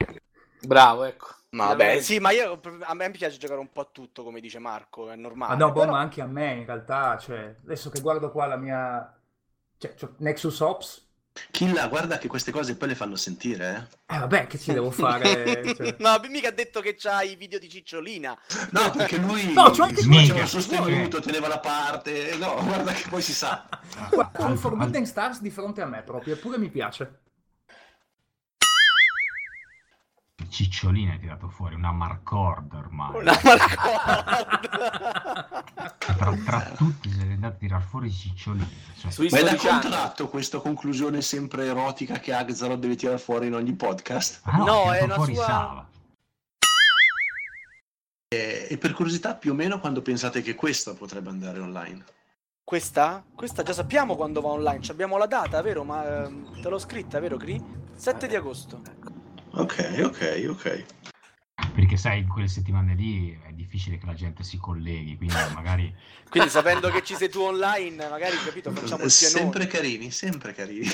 [SPEAKER 6] Bravo, ecco.
[SPEAKER 2] Ma vabbè, sì, ma io, a me piace giocare un po' a tutto, come dice Marco, è normale.
[SPEAKER 4] Ma no, boh,
[SPEAKER 2] però-
[SPEAKER 4] ma anche a me in realtà, cioè, adesso che guardo qua la mia... Cioè, Nexus Ops,
[SPEAKER 3] Killa, guarda che queste cose poi le fanno sentire, eh.
[SPEAKER 4] eh vabbè, che ci devo fare? Cioè,
[SPEAKER 2] No, mica ha detto che c'ha i video di Cicciolina.
[SPEAKER 3] No, perché lui
[SPEAKER 4] No, c'ho anche
[SPEAKER 3] faceva sostenuto, teneva la parte. No, guarda che poi si sa.
[SPEAKER 4] Il
[SPEAKER 5] Altro-
[SPEAKER 4] Forbidden Stars di fronte a me proprio, eppure mi piace.
[SPEAKER 5] Cicciolina hai tirato fuori una Marcord ormai.
[SPEAKER 2] Una Marcord.
[SPEAKER 5] Tra, tra tutti siete andati a tirar fuori Cicciolina. Cioè,
[SPEAKER 6] Sui
[SPEAKER 3] Ma è da contratto questa conclusione sempre erotica che Axaro deve tirare fuori in ogni podcast?
[SPEAKER 5] ah, no,
[SPEAKER 2] No, è una
[SPEAKER 5] fuori
[SPEAKER 2] sua-
[SPEAKER 5] Sava.
[SPEAKER 3] E, e per curiosità, più o meno quando pensate che questa potrebbe andare online?
[SPEAKER 2] Questa? Questa già sappiamo quando va online. Ci abbiamo la data, vero? Ma ehm, te l'ho scritta, vero, Cri? 7 di agosto.
[SPEAKER 3] Ok, ok, ok.
[SPEAKER 5] Perché sai, in quelle settimane lì è difficile che la gente si colleghi, quindi magari...
[SPEAKER 2] Quindi sapendo che ci sei tu online, magari, capito, facciamo pianone.
[SPEAKER 3] Sempre carini, sempre carini.